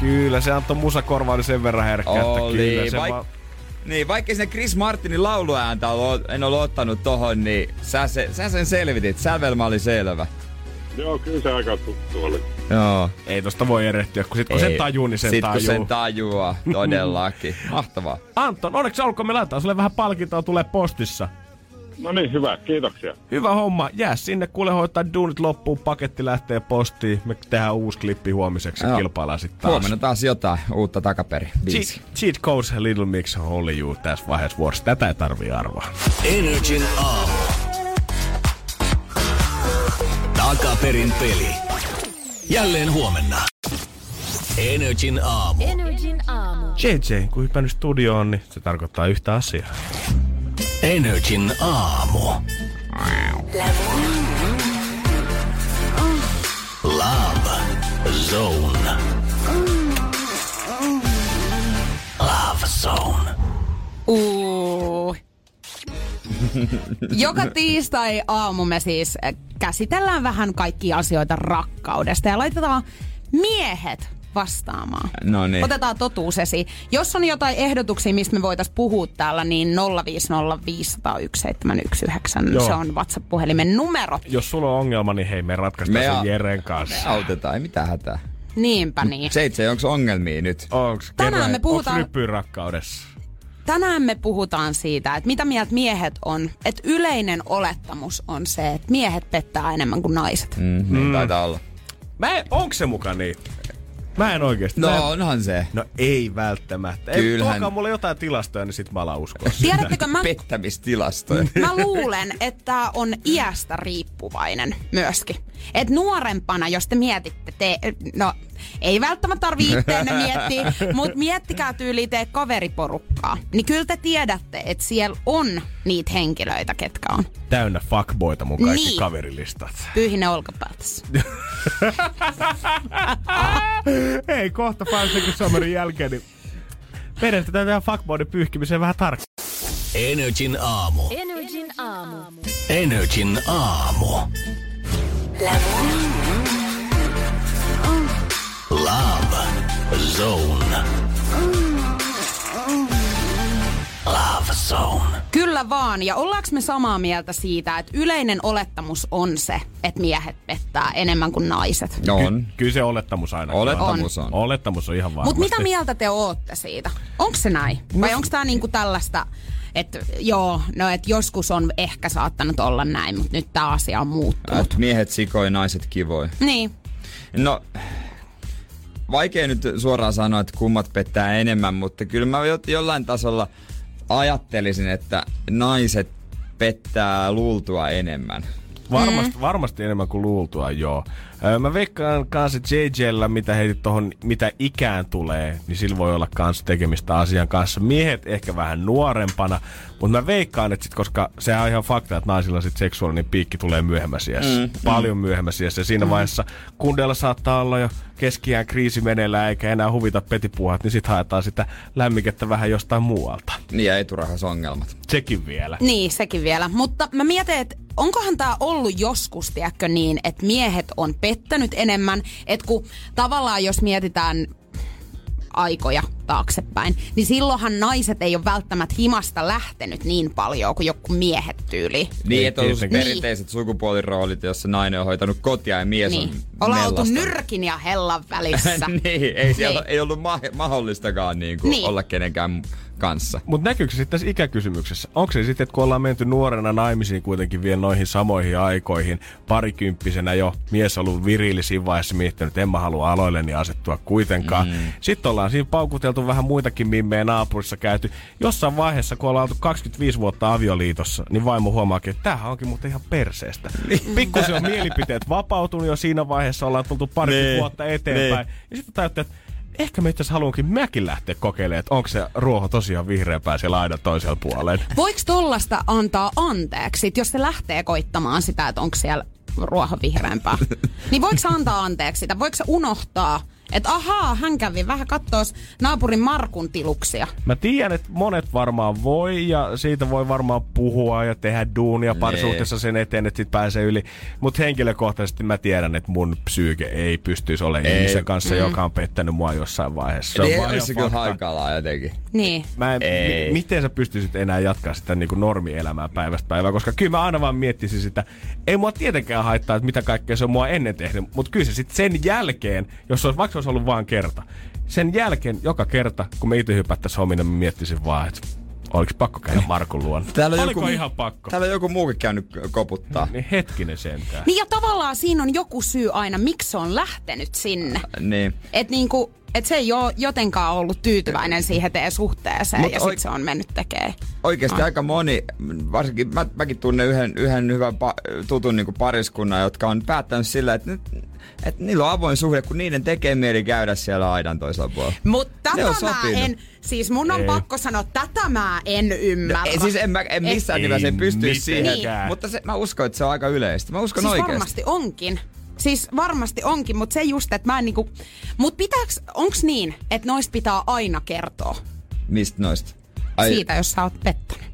Kyllä, se antoi musakorva oli sen verran herkkä, että Oli, kyllä se vaik- vaan... Niin, vaikka sinne Chris Martinin lauluääntä en ole ottanut tohon, niin sä, se, sä sen selvitit. Sävelmä oli selvä. Joo, kyllä se aika tuttu oli. Joo. Ei tosta voi erehtyä, kun sit kun sen tajuu, niin sen Sit tajuu. kun sen tajuaa, todellakin. [laughs] Mahtavaa. Anton, onneksi olkoon, me laitetaan sulle vähän palkintoa tulee postissa. No niin, hyvä. Kiitoksia. Hyvä homma, jää sinne, kuule hoitaa duunit loppuun, paketti lähtee postiin, me tehdään uusi klippi huomiseksi ja Joo. kilpaillaan sitten taas. Huomenna taas jotain uutta takaperi. Cheat, cheat Codes Little Mix Only You tässä vaiheessa vuorossa. Tätä ei tarvii arvaa. Energin aamu. Takaperin peli. Jälleen huomenna. Energin aamu. Energin aamu. JJ, kun hypännyt studioon, niin se tarkoittaa yhtä asiaa. Energin aamu. Love Zone. Love Zone. Uh. Joka tiistai aamu me siis käsitellään vähän kaikkia asioita rakkaudesta ja laitetaan miehet vastaamaan. No niin. Otetaan totuus esiin. Jos on jotain ehdotuksia, mistä me voitaisiin puhua täällä, niin 050501719. Joo. Se on WhatsApp-puhelimen numero. Jos sulla on ongelma, niin hei, me ratkaistaan Me sen a- Jeren Me kanssa. autetaan, ei mitään hätää. Niinpä niin. Seitse, onko ongelmia nyt? Onks, Tänään kerro, me puhutaan- Onks rakkaudessa? Tänään me puhutaan siitä, että mitä mieltä miehet on. Että yleinen olettamus on se, että miehet pettää enemmän kuin naiset. Mm, niin taitaa olla. Mä en, onks se muka niin? Mä en oikeesti. mä en, No onhan se. no ei välttämättä. Ei, Kyllähän- tuokaa mulle jotain tilastoja, niin sit mä alan uskoa. [laughs] Tiedättekö, mä, Pettämistilastoja. [laughs] mä luulen, että tää on iästä riippuvainen myöskin. Et nuorempana, jos te mietitte, te, no ei välttämättä tarvii itteenne miettiä, mutta miettikää tyyliin te kaveriporukkaa. Niin kyllä te tiedätte, että siellä on niitä henkilöitä, ketkä on. Täynnä fuckboita mun kaikki Niin. kaverilistat. Pyyhin ne olkapäätässä. Hei, [laughs] kohta Seconds Summerin jälkeen, niin perehdytetään tähän fuckboiden pyyhkimiseen vähän tarkkaan. Energin aamu. Energin aamu. Energin aamu. Love Zone. Love Zone. Kyllä vaan, ja ollaanko me samaa mieltä siitä, että yleinen olettamus on se, että miehet pettää enemmän kuin naiset? No on. Kyllä se olettamus aina. Olettamus on. Olettamus on ihan varmasti. Mutta mitä mieltä te ootte siitä? Onko se näin? Vai onko tämä niinku tällaista, että joo, no et joskus on ehkä saattanut olla näin, mutta nyt tämä asia on muuttunut. Et miehet sikoi, naiset kivoi. Niin, No, vaikea nyt suoraan sanoa, että kummat pettää enemmän, mutta kyllä mä jo- jollain tasolla ajattelisin, että naiset pettää luultua enemmän. Varmasti, mm. varmasti enemmän kuin luultua, joo. Öö, Mä veikkaan kanssa JJllä, mitä heitit tohon, mitä ikään tulee, niin sillä voi olla kans tekemistä asian kanssa. Miehet ehkä vähän nuorempana, mutta mä veikkaan, että sit, koska se on ihan fakta, että naisilla sit seksuaalinen piikki tulee myöhemmässä iässä. Mm. Paljon myöhemmässä iässä. Ja siinä mm. vaiheessa kundeilla saattaa olla jo keskiään kriisi meneillään, eikä enää huvita petipuhat, niin sit haetaan sitä lämmikettä vähän jostain muualta. Niin ja eturahasongelmat. Sekin vielä. niin sekin vielä. Mutta mä mietin, että onkohan tämä ollut joskus, tiedätkö niin, että miehet on pettänyt enemmän, että kun tavallaan jos mietitään aikoja taaksepäin, niin silloinhan naiset ei ole välttämättä himasta lähtenyt niin paljon kuin joku miehet tyyli. Niin, että on ollut perinteiset sukupuoliroolit, jossa nainen on hoitanut kotia ja mies Niin. on Ollaan oltu nyrkin ja hellan välissä. [laughs] niin, ei, siellä, Niin. ei ollut ma- mahdollistakaan niin kuin Niin. olla kenenkään kanssa. Mutta näkyykö se sitten tässä ikäkysymyksessä? Onko se sitten, että kun ollaan menty nuorena naimisiin kuitenkin vielä noihin samoihin aikoihin, parikymppisenä jo mies on ollut virili siinä vaiheessa miettinyt, että en mä halua aloilleni asettua kuitenkaan. Mm. Sitten ollaan siinä paukuteltu vähän muitakin mimmejä naapurissa käyty. Jossain vaiheessa, kun ollaan oltu 25 vuotta avioliitossa, niin vaimo huomaakin, että tämähän onkin muuten ihan perseestä. Pikkusen on mielipiteet vapautunut jo siinä vaiheessa, ollaan tultu pari Niin. vuotta eteenpäin. Ja sitten tajutte, että ehkä me itse haluankin mäkin lähteä kokeilemaan, että onko se ruoho tosiaan vihreämpää siellä aidan toisella puolella. Voiko tollasta antaa anteeksi, jos se lähtee koittamaan sitä, että onko siellä ruoho vihreämpää? niin voiko antaa anteeksi sitä? Voiko se unohtaa, että ahaa, hän kävi vähän kattoos naapurin Markun tiluksia. Mä tiedän, että monet varmaan voi ja siitä voi varmaan puhua ja tehdä duunia parisuhteessa sen eteen, että sit pääsee yli. Mutta henkilökohtaisesti mä tiedän, että mun psyyke ei pystyisi olemaan Ei. ihmisen kanssa, mm. joka on pettänyt mua jossain vaiheessa. Se on Niin haikalaa jotenkin. Niin. Mä en, Ei. mi- miten sä pystyisit enää jatkaa sitä niin kuin normielämää päivästä päivään, koska kyllä mä aina vaan miettisin sitä, ei mua tietenkään haittaa, että mitä kaikkea se on mua ennen tehnyt, mutta kyllä se sitten sen jälkeen, jos se olisi, vaikka se olisi ollut vaan kerta, sen jälkeen joka kerta, kun me itse hypättäisiin homina, mä miettisin vaan, että oliko pakko käydä [laughs] Markun luona. Täällä on Oliko joku- ihan pakko? Täällä on joku muukin käynyt koputtaa. Niin hetkinen sentään. Niin ja tavallaan siinä on joku syy aina, miksi se on lähtenyt sinne. Niin. Että niinku, että se ei ole jotenkaan ollut tyytyväinen siihen teidän suhteeseen Mut ja oi- sit se on mennyt tekemään. Oikeasti aika moni, varsinkin mä, mäkin tunnen yhden, yhden hyvän pa- tutun niin pariskunnan, jotka on päättänyt sillä, että, nyt, että niillä on avoin suhde, kun niiden tekee mieli käydä siellä aidan toisella puolella. Mutta tätä mä en, siis mun on Ei. pakko sanoa, tätä mä en ymmärrä. Ei, siis en, mä, en missään nimessä pystyisi siihen, mitenkään. mutta se, mä uskon, että se on aika yleistä. Mä uskon siis oikeasti. varmasti onkin. Siis varmasti onkin, mutta se just, että mä en niinku... Mut pitääks, onks niin, että noista pitää aina kertoa Mistä noista? siitä, jos sä oot pettänyt?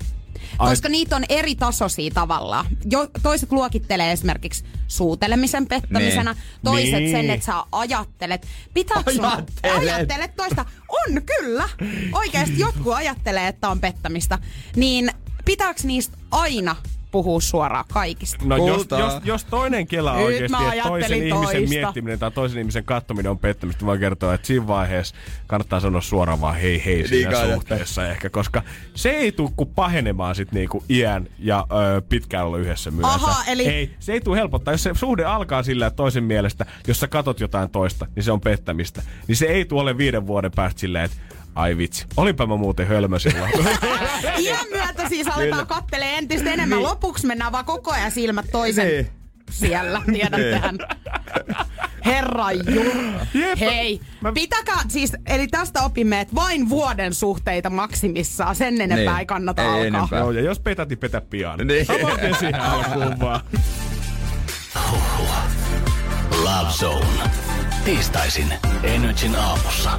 Koska niitä on eri tasoisia tavallaan. Jo, toiset luokittelee esimerkiksi suutelemisen pettämisenä, Niin. toiset Niin. sen, että sä ajattelet. Pitääkö sun- Ajattelet. ajattelet toista? On, kyllä. Oikeasti jotkut ajattelee, että on pettämistä. Niin pitääkö niistä aina puhua suoraan kaikista? No jos, jos, jos toinen kela Nyt oikeasti, että toisen ihmisen toista. miettiminen tai toisen ihmisen kattominen on pettämistä, mä kertoa, että siinä vaiheessa kannattaa sanoa suoraan vaan hei hei siinä kannattaa. suhteessa ehkä, koska se ei tule kuin pahenemaan sit niinku iän ja ö, pitkään olla yhdessä myötä. Aha, eli- Ei, se ei tule helpottaa. Jos se suhde alkaa sillä, että toisen mielestä, jos sä katot jotain toista, niin se on pettämistä. Niin se ei tule ole viiden vuoden päästä silleen, että ai vitsi, olinpä mä muuten hölmö silloin. [laughs] Iän myötä siis aletaan kattelee entistä enemmän. Niin. Lopuksi mennään vaan koko ajan silmät toisen Niin. siellä, tiedättehän. Herra Jumala. Jep. Hei, Mä- pitäkää siis, eli tästä opimme, että vain vuoden suhteita maksimissaan. Sen enempää Niin. ei kannata Ei alkaa. enempää. Joo, ja jos petät, niin petä pian. Niin. Siihen alkuun vaan. Love Zone. Tiistaisin Energin aamussa.